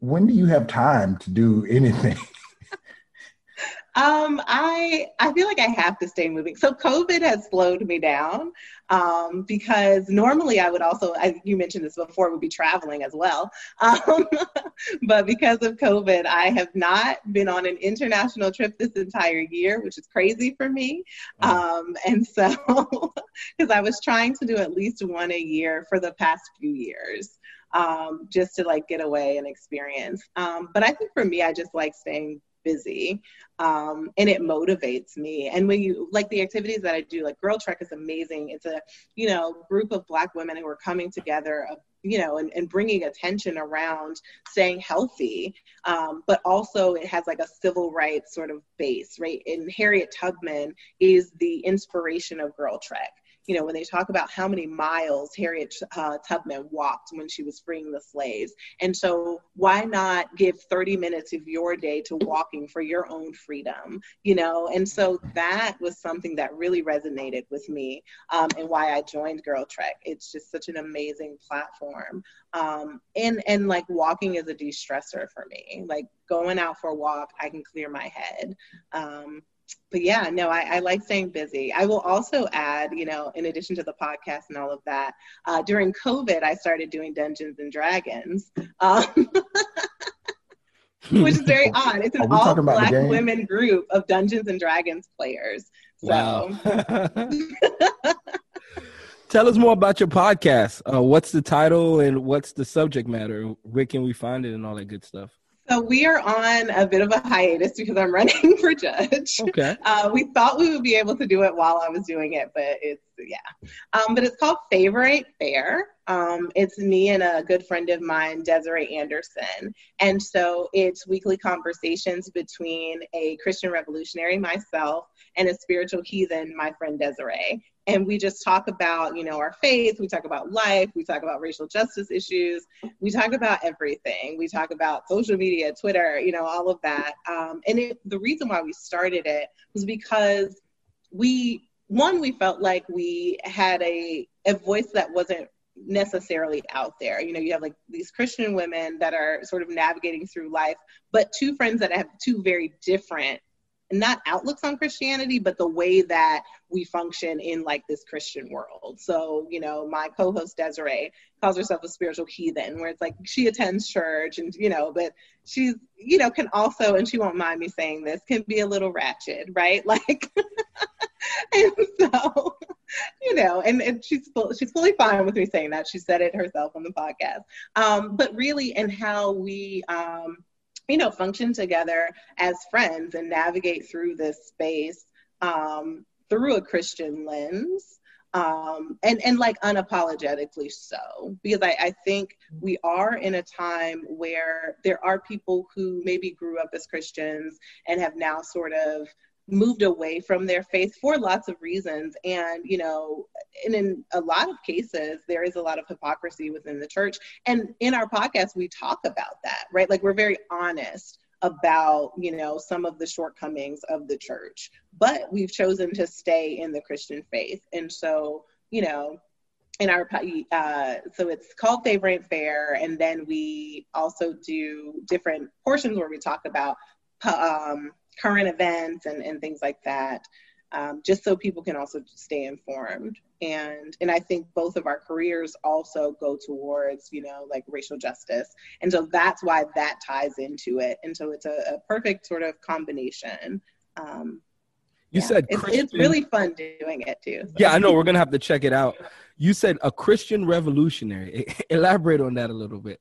when do you have time to do anything? Um, I I feel like I have to stay moving. So COVID has slowed me down um, because normally I would also, as you mentioned this before, would be traveling as well. Um, but because of COVID, I have not been on an international trip this entire year, which is crazy for me. Um, and so, because I was trying to do at least one a year for the past few years. Um, just to like get away and experience. Um, but I think for me, I just like staying busy um, and it motivates me. And when you like the activities that i do like girl trek is amazing. It's a you know group of black women who are coming together uh, you know and, and bringing attention around staying healthy. Um, but also it has like a civil rights sort of base right? And harriet tubman is the inspiration of girl trek you know, when they talk about how many miles Harriet uh, Tubman walked when she was freeing the slaves. And so, why not give 30 minutes of your day to walking for your own freedom, you know? And so, that was something that really resonated with me um, and why I joined Girl Trek. It's just such an amazing platform. Um, and, and like walking is a de stressor for me. Like going out for a walk, I can clear my head. Um, but yeah, no, I, I, like staying busy. I will also add, you know, in addition to the podcast and all of that, uh, during COVID, I started doing Dungeons and Dragons, um, which is very odd. It's an all black women group of Dungeons and Dragons players. So. Wow. Tell us more about your podcast. Uh, what's the title and what's the subject matter? Where can we find it and all that good stuff? So we are on a bit of a hiatus because I'm running for judge. Okay. Uh, we thought we would be able to do it while I was doing it, but it's yeah. Um, but it's called Favorite Fair. Um, it's me and a good friend of mine, Desiree Anderson, and so it's weekly conversations between a Christian revolutionary, myself, and a spiritual heathen, my friend Desiree. And we just talk about you know our faith. We talk about life. We talk about racial justice issues. We talk about everything. We talk about social media twitter you know all of that. Um, and it, the reason why we started it was because we one we felt like we had a, a voice that wasn't necessarily out there. You know you have like these christian women that are sort of navigating through life but two friends that have two very different not outlooks on Christianity, but the way that we function in like this Christian world. So, you know, my co-host Desiree calls herself a spiritual heathen, where it's like she attends church and you know, but she's you know can also, and she won't mind me saying this, can be a little ratchet, right? Like, and so you know, and, and she's full, she's fully fine with me saying that. She said it herself on the podcast. Um, but really, and how we um, you know, function together as friends and navigate through this space um, through a Christian lens. Um, and and like unapologetically so because I, I think we are in a time where there are people who maybe grew up as Christians and have now sort of moved away from their faith for lots of reasons. And you know and in a lot of cases there is a lot of hypocrisy within the church. And in our podcast we talk about that right? Like we're very honest about you know some of the shortcomings of the church. But we've chosen to stay in the christian faith. And so you know in our uh, so it's called favorite fair. And then we also do different portions where we talk about um, current events and, and things like that, um, just so people can also stay informed. And and I think both of our careers also go towards you know like racial justice, and so that's why that ties into it. And so it's a, a perfect sort of combination. Um, you yeah. said it's, it's, really fun doing it too. So. Yeah, I know we're gonna have to check it out. You said a Christian revolutionary. Elaborate on that a little bit.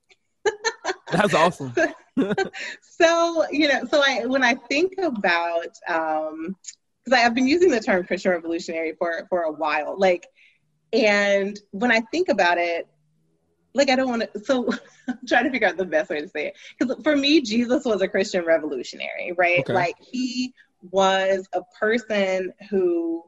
That's awesome. so you know, so I when I think about um because I've been using the term Christian revolutionary for for a while, like, and when I think about it, like I don't want to. So I'm trying to figure out the best way to say it. Because for me, Jesus was a Christian revolutionary, right? Okay. Like he was a person who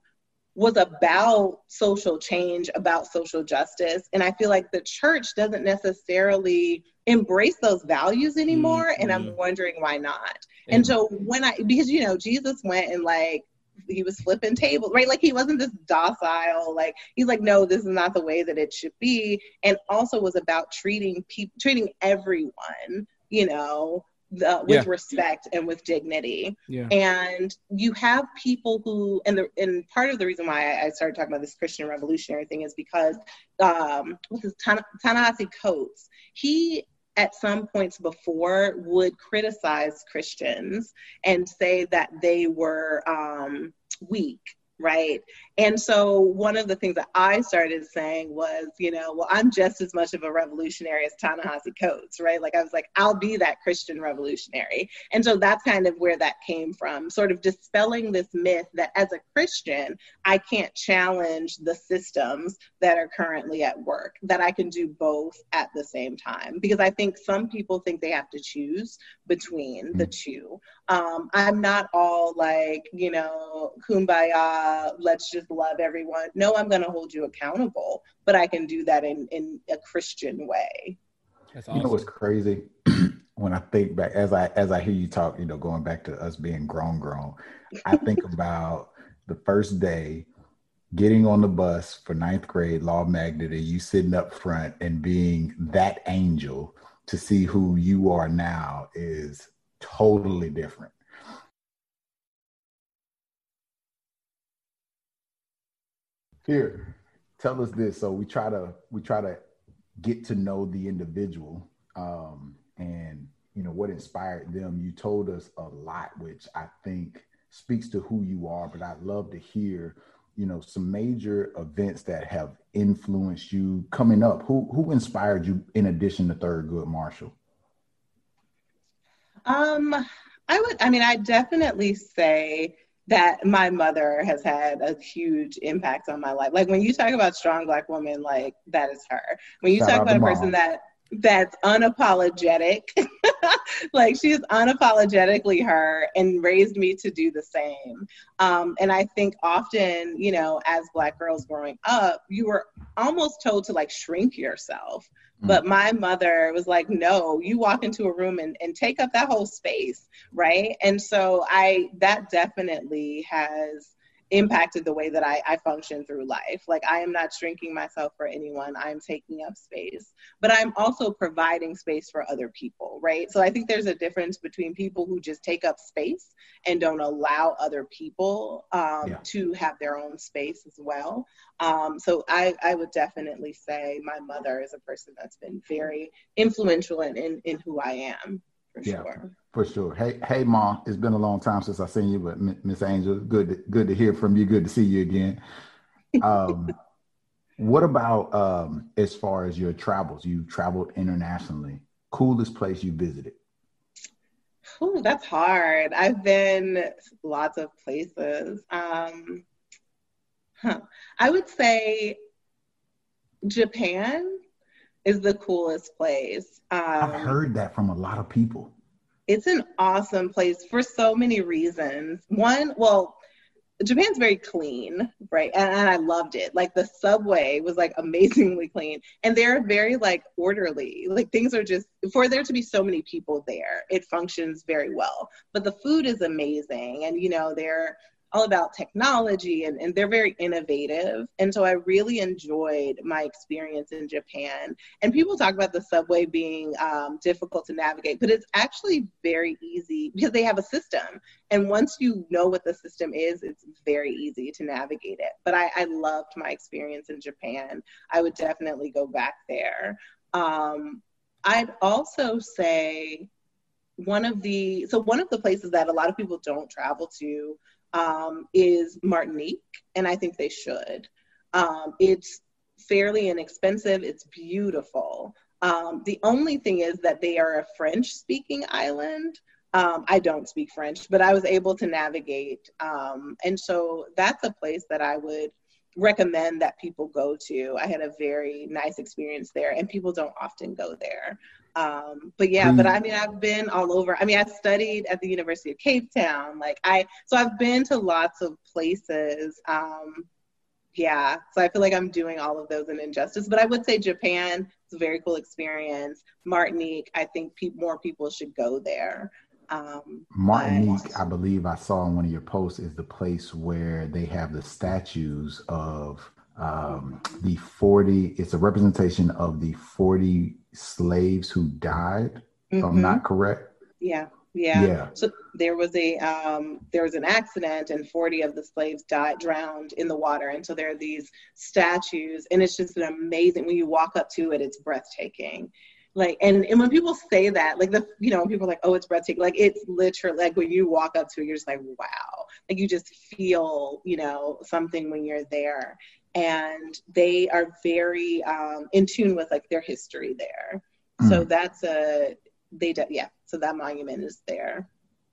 was about social change, about social justice. And I feel like the church doesn't necessarily embrace those values anymore. Mm-hmm. And I'm mm-hmm. wondering why not. And so when I, because, you know, Jesus went and like, he was flipping tables, right? Like he wasn't this docile, like he's like, no, this is not the way that it should be. And also was about treating people, treating everyone, you know, the, with yeah. respect and with dignity. Yeah. And you have people who, and the and part of the reason why I started talking about this Christian revolutionary thing is because um, what's his Ta-Nehisi Coates, he at some points before would criticize Christians and say that they were um, weak right? And so one of the things that I started saying was, you know, well, I'm just as much of a revolutionary as Ta-Nehisi Coates, right? Like I was like, I'll be that Christian revolutionary. And so that's kind of where that came from, sort of dispelling this myth that as a Christian, I can't challenge the systems that are currently at work, that I can do both at the same time. Because I think some people think they have to choose between the mm. two. Um, I'm not all like, you know, kumbaya, let's just love everyone. No, I'm going to hold you accountable, but I can do that in, in a Christian way. That's awesome. You know what's crazy? when I think back, as I as I hear you talk, you know, going back to us being grown, grown, I think about the first day getting on the bus for ninth grade law magnet and you sitting up front and being that angel to see who you are now is totally different. Here, tell us this. So we try to we try to get to know the individual um, and you know what inspired them. You told us a lot, which I think speaks to who you are. But I'd love to hear you know some major events that have influenced you coming up who who inspired you in addition to Thurgood Marshall um i would i mean i definitely say that my mother has had a huge impact on my life like when you talk about strong black woman like that is her when you Shout talk about a mom. person that that's unapologetic. like she is unapologetically her and raised me to do the same. Um, and I think often, you know, as Black girls growing up, you were almost told to like shrink yourself. Mm. But my mother was like, no, you walk into a room and, and take up that whole space. Right. And so I, that definitely has impacted the way that I, I function through life. Like I am not shrinking myself for anyone. I'm taking up space, but I'm also providing space for other people, right? So I think there's a difference between people who just take up space and don't allow other people um, yeah. to have their own space as well. Um, so I, I would definitely say my mother is a person that's been very influential in, in, in who I am for yeah. sure. For sure. Hey, hey, mom. It's been a long time since I seen you, but Miss Angel, good, to, good to hear from you. Good to see you again. Um, what about um, as far as your travels? You've traveled internationally. Coolest place you visited? Oh, that's hard. I've been lots of places. Um, huh. I would say Japan is the coolest place. Um, I've heard that from a lot of people it's an awesome place for so many reasons. One, well, Japan's very clean, right? And, and, I loved it. Like the subway was like amazingly clean, and they're very like orderly. Like things are just for there to be so many people there, it functions very well. But the food is amazing, and you know they're all about technology and, and they're very innovative. And so I really enjoyed my experience in Japan. And people talk about the subway being um, difficult to navigate, but it's actually very easy because they have a system. And once you know what the system is, it's very easy to navigate it. But I, I loved my experience in Japan. I would definitely go back there. Um, I'd also say one of the so one of the places that a lot of people don't travel to um, is Martinique, and I think they should. Um, it's fairly inexpensive, it's beautiful. Um, the only thing is that they are a French speaking island. Um, I don't speak French, but I was able to navigate. Um, and so that's a place that I would recommend that people go to. I had a very nice experience there, and people don't often go there. Um, but yeah, but I mean, I've been all over. I mean, I studied at the University of Cape Town. Like I, so I've been to lots of places. Um, yeah, so I feel like I'm doing all of those an injustice. But I would say Japan is a very cool experience. Martinique, I think pe- more people should go there. Um, Martinique, but... I believe I saw in one of your posts, is the place where they have the statues of um, the 40, it's a representation of the 40 slaves who died, mm-hmm. if I'm not mm-hmm. correct. Yeah. Yeah. Yeah. So there was a um, there was an accident, and 40 of the slaves died drowned in the water. And so there are these statues, and it's just an amazing. When you walk up to it, it's breathtaking. Like and and when people say that, like the you know when people are like, oh, it's breathtaking. Like it's literally like when you walk up to it, you're just like, wow. Like you just feel you know something when you're there, and they are very um, in tune with like their history there. So that's a they do, yeah. So that monument is there.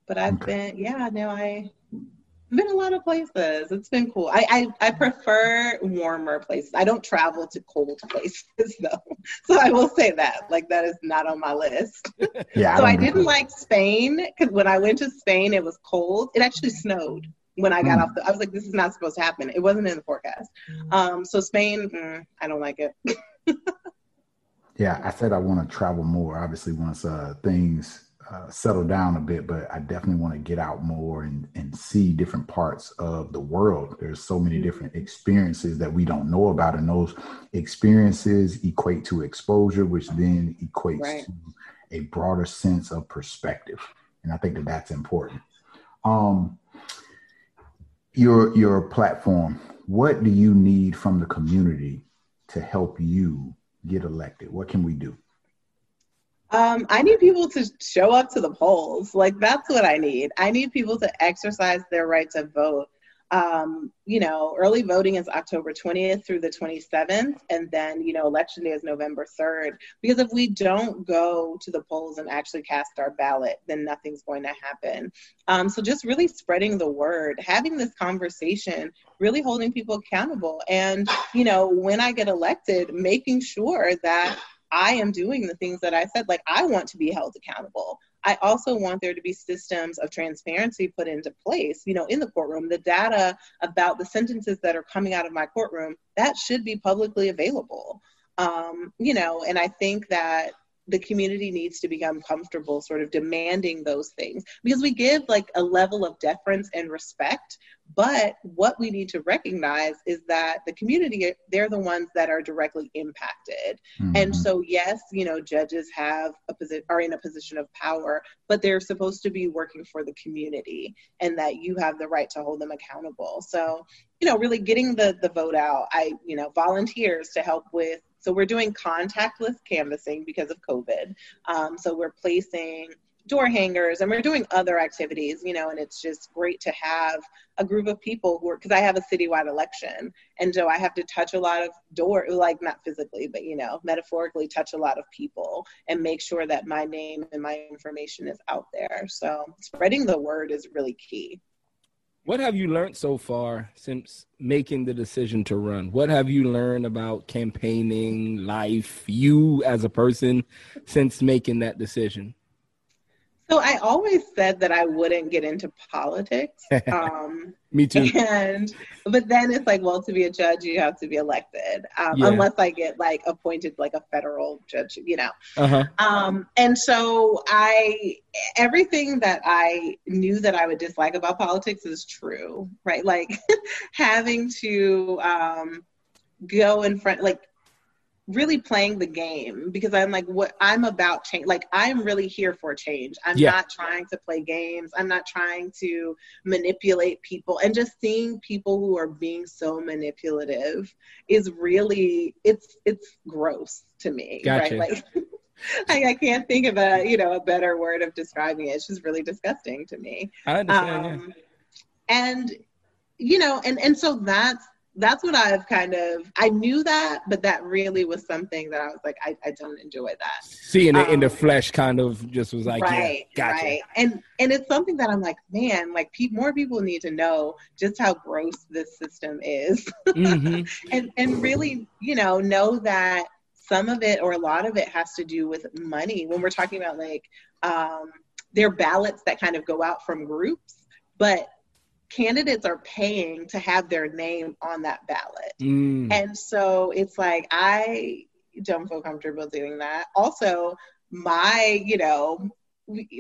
But I've Okay. been yeah no I. I've been a lot of places. It's been cool. I, I I prefer warmer places. I don't travel to cold places though. So I will say that. Like that is not on my list. Yeah. so I don't didn't that. like Spain because when I went to Spain, it was cold. It actually snowed when I got Mm. off the. I was like, this is not supposed to happen. It wasn't in the forecast. Um, so Spain, mm, I don't like it. Yeah, I said I want to travel more. Obviously, once uh, things uh, settle down a bit, but I definitely want to get out more and, and see different parts of the world. There's so many different experiences that we don't know about, and those experiences equate to exposure, which then equates Right. to a broader sense of perspective. And I think that that's important. Um, your your platform. What do you need from the community to help you get elected? What can we do? Um, I need people to show up to the polls. Like that's what I need. I need people to exercise their right to vote. Um, you know, early voting is October 20th through the 27th, and then you know, election day is November 3rd. Because if we don't go to the polls and actually cast our ballot, then nothing's going to happen. Um, so just really spreading the word, having this conversation, really holding people accountable, and you know, when I get elected, making sure that I am doing the things that I said. Like, I want to be held accountable. I also want there to be systems of transparency put into place, you know, in the courtroom. The data about the sentences that are coming out of my courtroom, that should be publicly available. Um, you know, and I think that the community needs to become comfortable sort of demanding those things. Because we give like a level of deference and respect but what we need to recognize is that the community they're the ones that are directly impacted. And Mhm. so yes you know judges have a position are in a position of power but they're supposed to be working for the community and that you have the right to hold them accountable. So you know really getting the the vote out i you know volunteers to help with so we're doing contactless canvassing because of covid. Um, so we're placing door hangers and we're doing other activities you know and it's just great to have a group of people who are because i have a citywide election. And so i have to touch a lot of door like not physically but you know metaphorically touch a lot of people and make sure that my name and my information is out there. So spreading the word is really key What have you learned so far since making the decision to run? What have you learned about campaigning, life, you as a person since making that decision? So i always said that i wouldn't get into politics um, Me too. and but then it's like well to be a judge you have to be elected um, Yeah. unless i get like appointed like a federal judge you know Uh huh. um, and so i everything that i knew that i would dislike about politics is true right like having to um, go in front like really playing the game because i'm like what i'm about change like i'm really here for change i'm Yeah. not trying to play games i'm not trying to manipulate people and just seeing people who are being so manipulative is really it's it's gross to me Gotcha. right like I, I can't think of a you know a better word of describing it. It's just really disgusting to me. I understand. yeah. Um, and you know, and and so that's that's what I've kind of I knew that, but that really was something that I was like, I, I don't enjoy that. Seeing it in the um, flesh kind of just was like, right, yeah, gotcha. right. And and it's something that I'm like, man, like pe- more people need to know just how gross this system is. hmm and and really you know know that some of it or a lot of it has to do with money when we're talking about like um, there are ballots that kind of go out from groups but candidates are paying to have their name on that ballot Mm. and so it's like i don't feel comfortable doing that also my you know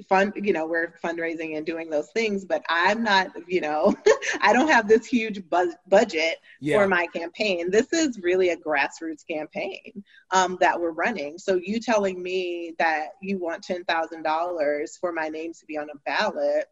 fund you know we're fundraising and doing those things but i'm not you know i don't have this huge bu- budget yeah. for my campaign this is really a grassroots campaign um, that we're running so you telling me that you want $10000 for my name to be on a ballot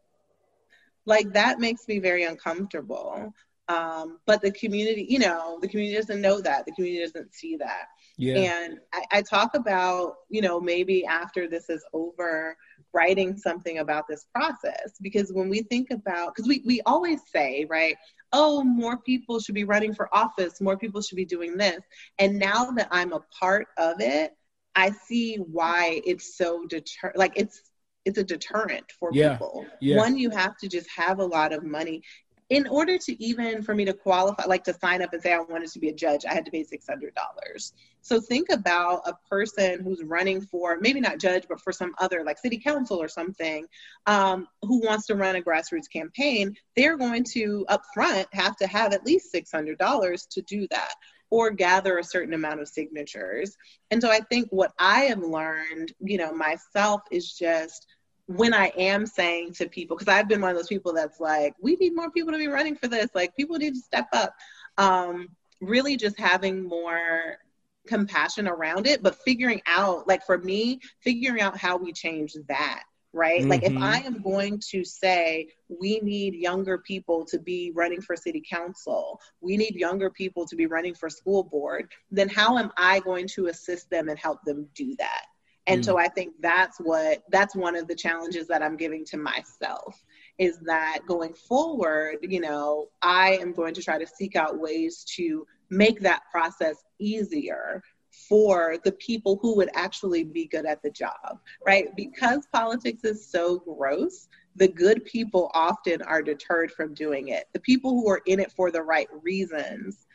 like that makes me very uncomfortable um, but the community you know the community doesn't know that the community doesn't see that yeah. And I, I, talk about, you know, maybe after this is over, writing something about this process. Because when we think about, because we, we always say, right, oh, more people should be running for office, more people should be doing this. And now that I'm a part of it, I see why it's so deter like it's it's a deterrent for yeah. people. Yeah. One, you have to just have a lot of money in order to even for me to qualify, like to sign up and say I wanted to be a judge, I had to pay $600. So think about a person who's running for maybe not judge, but for some other like city council or something, um, who wants to run a grassroots campaign. They're going to upfront have to have at least $600 to do that or gather a certain amount of signatures. And so I think what I have learned, you know, myself is just when I am saying to people, because I've been one of those people that's like, we need more people to be running for this. Like, people need to step up. Um, really, just having more compassion around it, but figuring out, like for me, figuring out how we change that. Right? Mm-hmm. Like, if mm-hmm. I am going to say we need younger people to be running for city council, we need younger people to be running for school board, then how am I going to assist them and help them do that? And mm. so I think that's what that's one of the challenges that I'm giving to myself is that going forward, you know, I am going to try to seek out ways to make that process easier for the people who would actually be good at the job, right? Because politics is so gross, the good people often are deterred from doing it. The people who are in it for the right reasons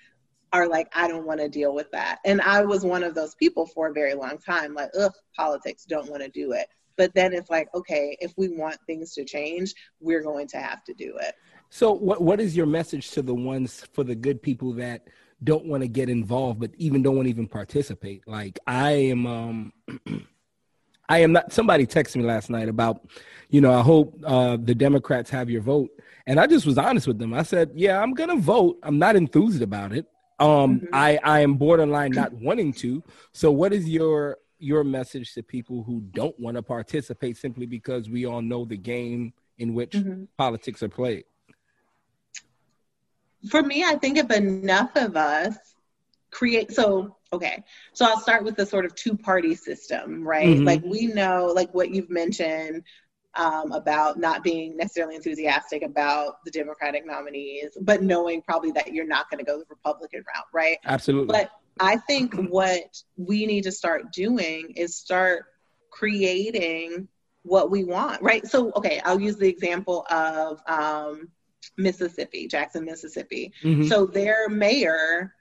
are like, I don't want to deal with that. And I was one of those people for a very long time, like, ugh, politics, don't want to do it. But then it's like, okay, if we want things to change, we're going to have to do it. So, what what is your message to the ones for the good people that don't want to get involved, but even don't want to even participate? Like, I am, um, I am not. Somebody texted me last night about, you know, I hope uh, the Democrats have your vote, and I just was honest with them. I said, yeah, I'm gonna vote. I'm not enthused about it. Um, mm-hmm. I I am borderline not wanting to. So, what is your your message to people who don't want to participate simply because we all know the game in which mm-hmm. politics are played? For me, I think if enough of us create so okay so i'll start with the sort of two party system right mm-hmm. like we know like what you've mentioned um, about not being necessarily enthusiastic about the Democratic nominees, but knowing probably that you're not going to go the Republican route, right? Absolutely. But I think what we need to start doing is start creating what we want, right? So, okay, I'll use the example of um, Mississippi, Jackson, Mississippi. Mm-hmm. So, their mayor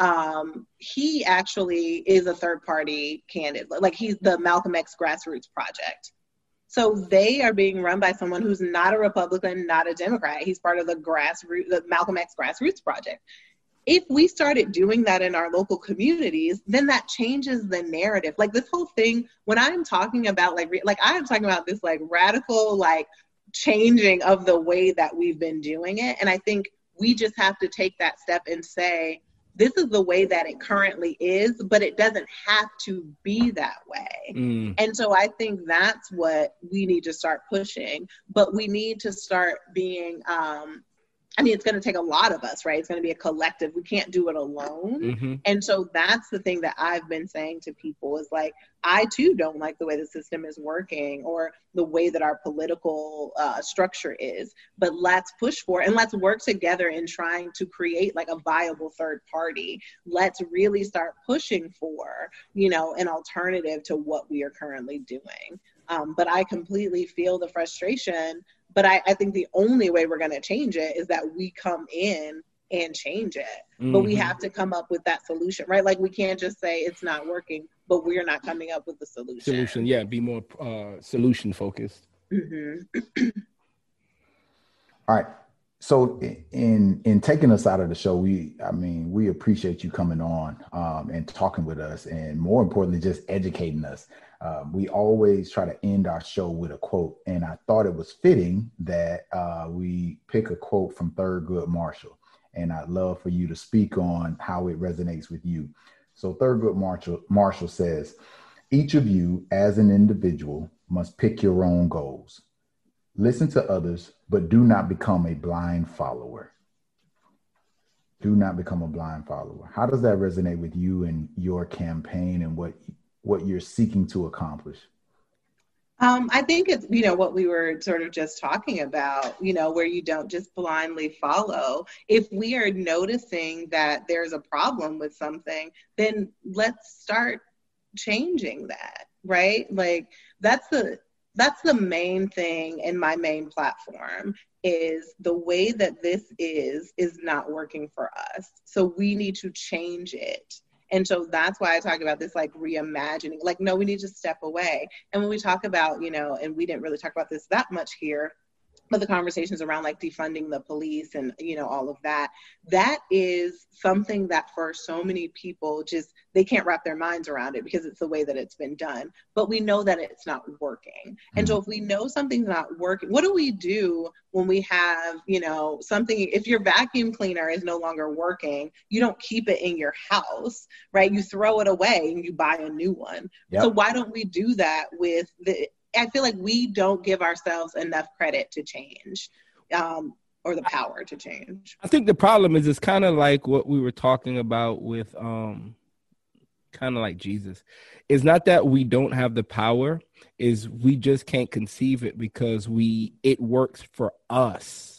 um, he actually is a third party candidate. Like he's the Malcolm X Grassroots Project. So they are being run by someone who's not a Republican, not a Democrat. He's part of the grassroots, the Malcolm X Grassroots Project. If we started doing that in our local communities, then that changes the narrative. Like this whole thing, when I'm talking about like, like I'm talking about this like radical like changing of the way that we've been doing it, and I think we just have to take that step and say, this is the way that it currently is, but it doesn't have to be that way. Mm. And so I think that's what we need to start pushing, but we need to start being um, I mean, it's going to take a lot of us, right? It's going to be a collective. We can't do it alone. Mm-hmm. And so that's the thing that I've been saying to people is like, I too don't like the way the system is working or the way that our political uh, structure is. But let's push for it and let's work together in trying to create like a viable third party. Let's really start pushing for, you know, an alternative to what we are currently doing. Um, but I completely feel the frustration but I, I think the only way we're going to change it is that we come in and change it. Mm-hmm. But we mm-hmm. have to come up with that solution, right? Like we can't just say it's not working, but we're not coming up with the solution. Solution, yeah, be more uh, solution focused. Mm-hmm. All right. so in in taking us out of the show we i mean we appreciate you coming on um, and talking with us and more importantly just educating us um, we always try to end our show with a quote and i thought it was fitting that uh, we pick a quote from thurgood marshall and i'd love for you to speak on how it resonates with you so thurgood marshall marshall says each of you as an individual must pick your own goals Listen to others, but do not become a blind follower. Do not become a blind follower. How does that resonate with you and your campaign and what what you're seeking to accomplish? Um, I think it's you know what we were sort of just talking about, you know, where you don't just blindly follow. If we are noticing that there's a problem with something, then let's start changing that, right? Like that's the that's the main thing in my main platform is the way that this is is not working for us so we need to change it and so that's why I talk about this like reimagining. Like, no, we need to step away. And when we talk about, you know, and we didn't really talk about this that much here, but the conversations around like defunding the police and you know all of that that is something that for so many people just they can't wrap their minds around it because it's the way that it's been done but we know that it's not working and so mm-hmm. if we know something's not working what do we do when we have you know something if your vacuum cleaner is no longer working you don't keep it in your house right you throw it away and you buy a new one yep. so why don't we do that with the I feel like we don't give ourselves enough credit to change. Um, or the power to change. I think the problem is it's kind of like what we were talking about with um kind of like Jesus. It's not that we don't have the power, is we just can't conceive it because we it works for us.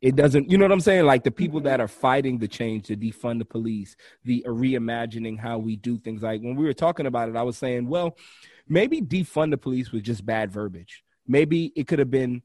It doesn't, you know what I'm saying? Like the people mm-hmm. that are fighting the change to defund the police, the reimagining how we do things. Like when we were talking about it, I was saying, well, maybe defund the police was just bad verbiage. Maybe it could have been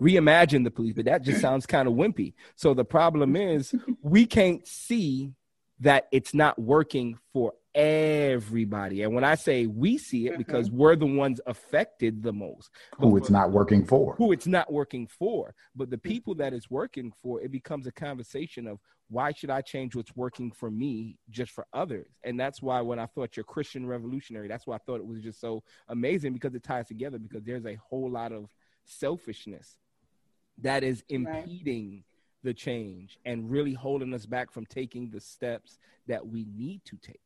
reimagine the police, but that just sounds kind of wimpy. So the problem is we can't see that it's not working for everybody. And when I say we see it, because mm-hmm. we're the ones affected the most. Who it's not working for. Who it's not working for. But the people that it's working for, it becomes a conversation of why should I change what's working for me just for others? And that's why when I thought you're Christian revolutionary, that's why I thought it was just so amazing because it ties together because there's a whole lot of selfishness that is impeding right. the change and really holding us back from taking the steps that we need to take.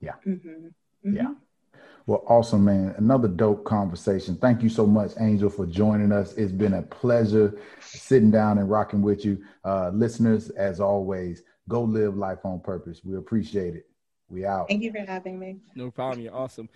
Yeah. Mm-hmm. Mm-hmm. Yeah. Well, awesome, man. Another dope conversation. Thank you so much, Angel, for joining us. It's been a pleasure sitting down and rocking with you. Uh, listeners, as always, go live life on purpose. We appreciate it. We out. Thank you for having me. No problem. You're awesome.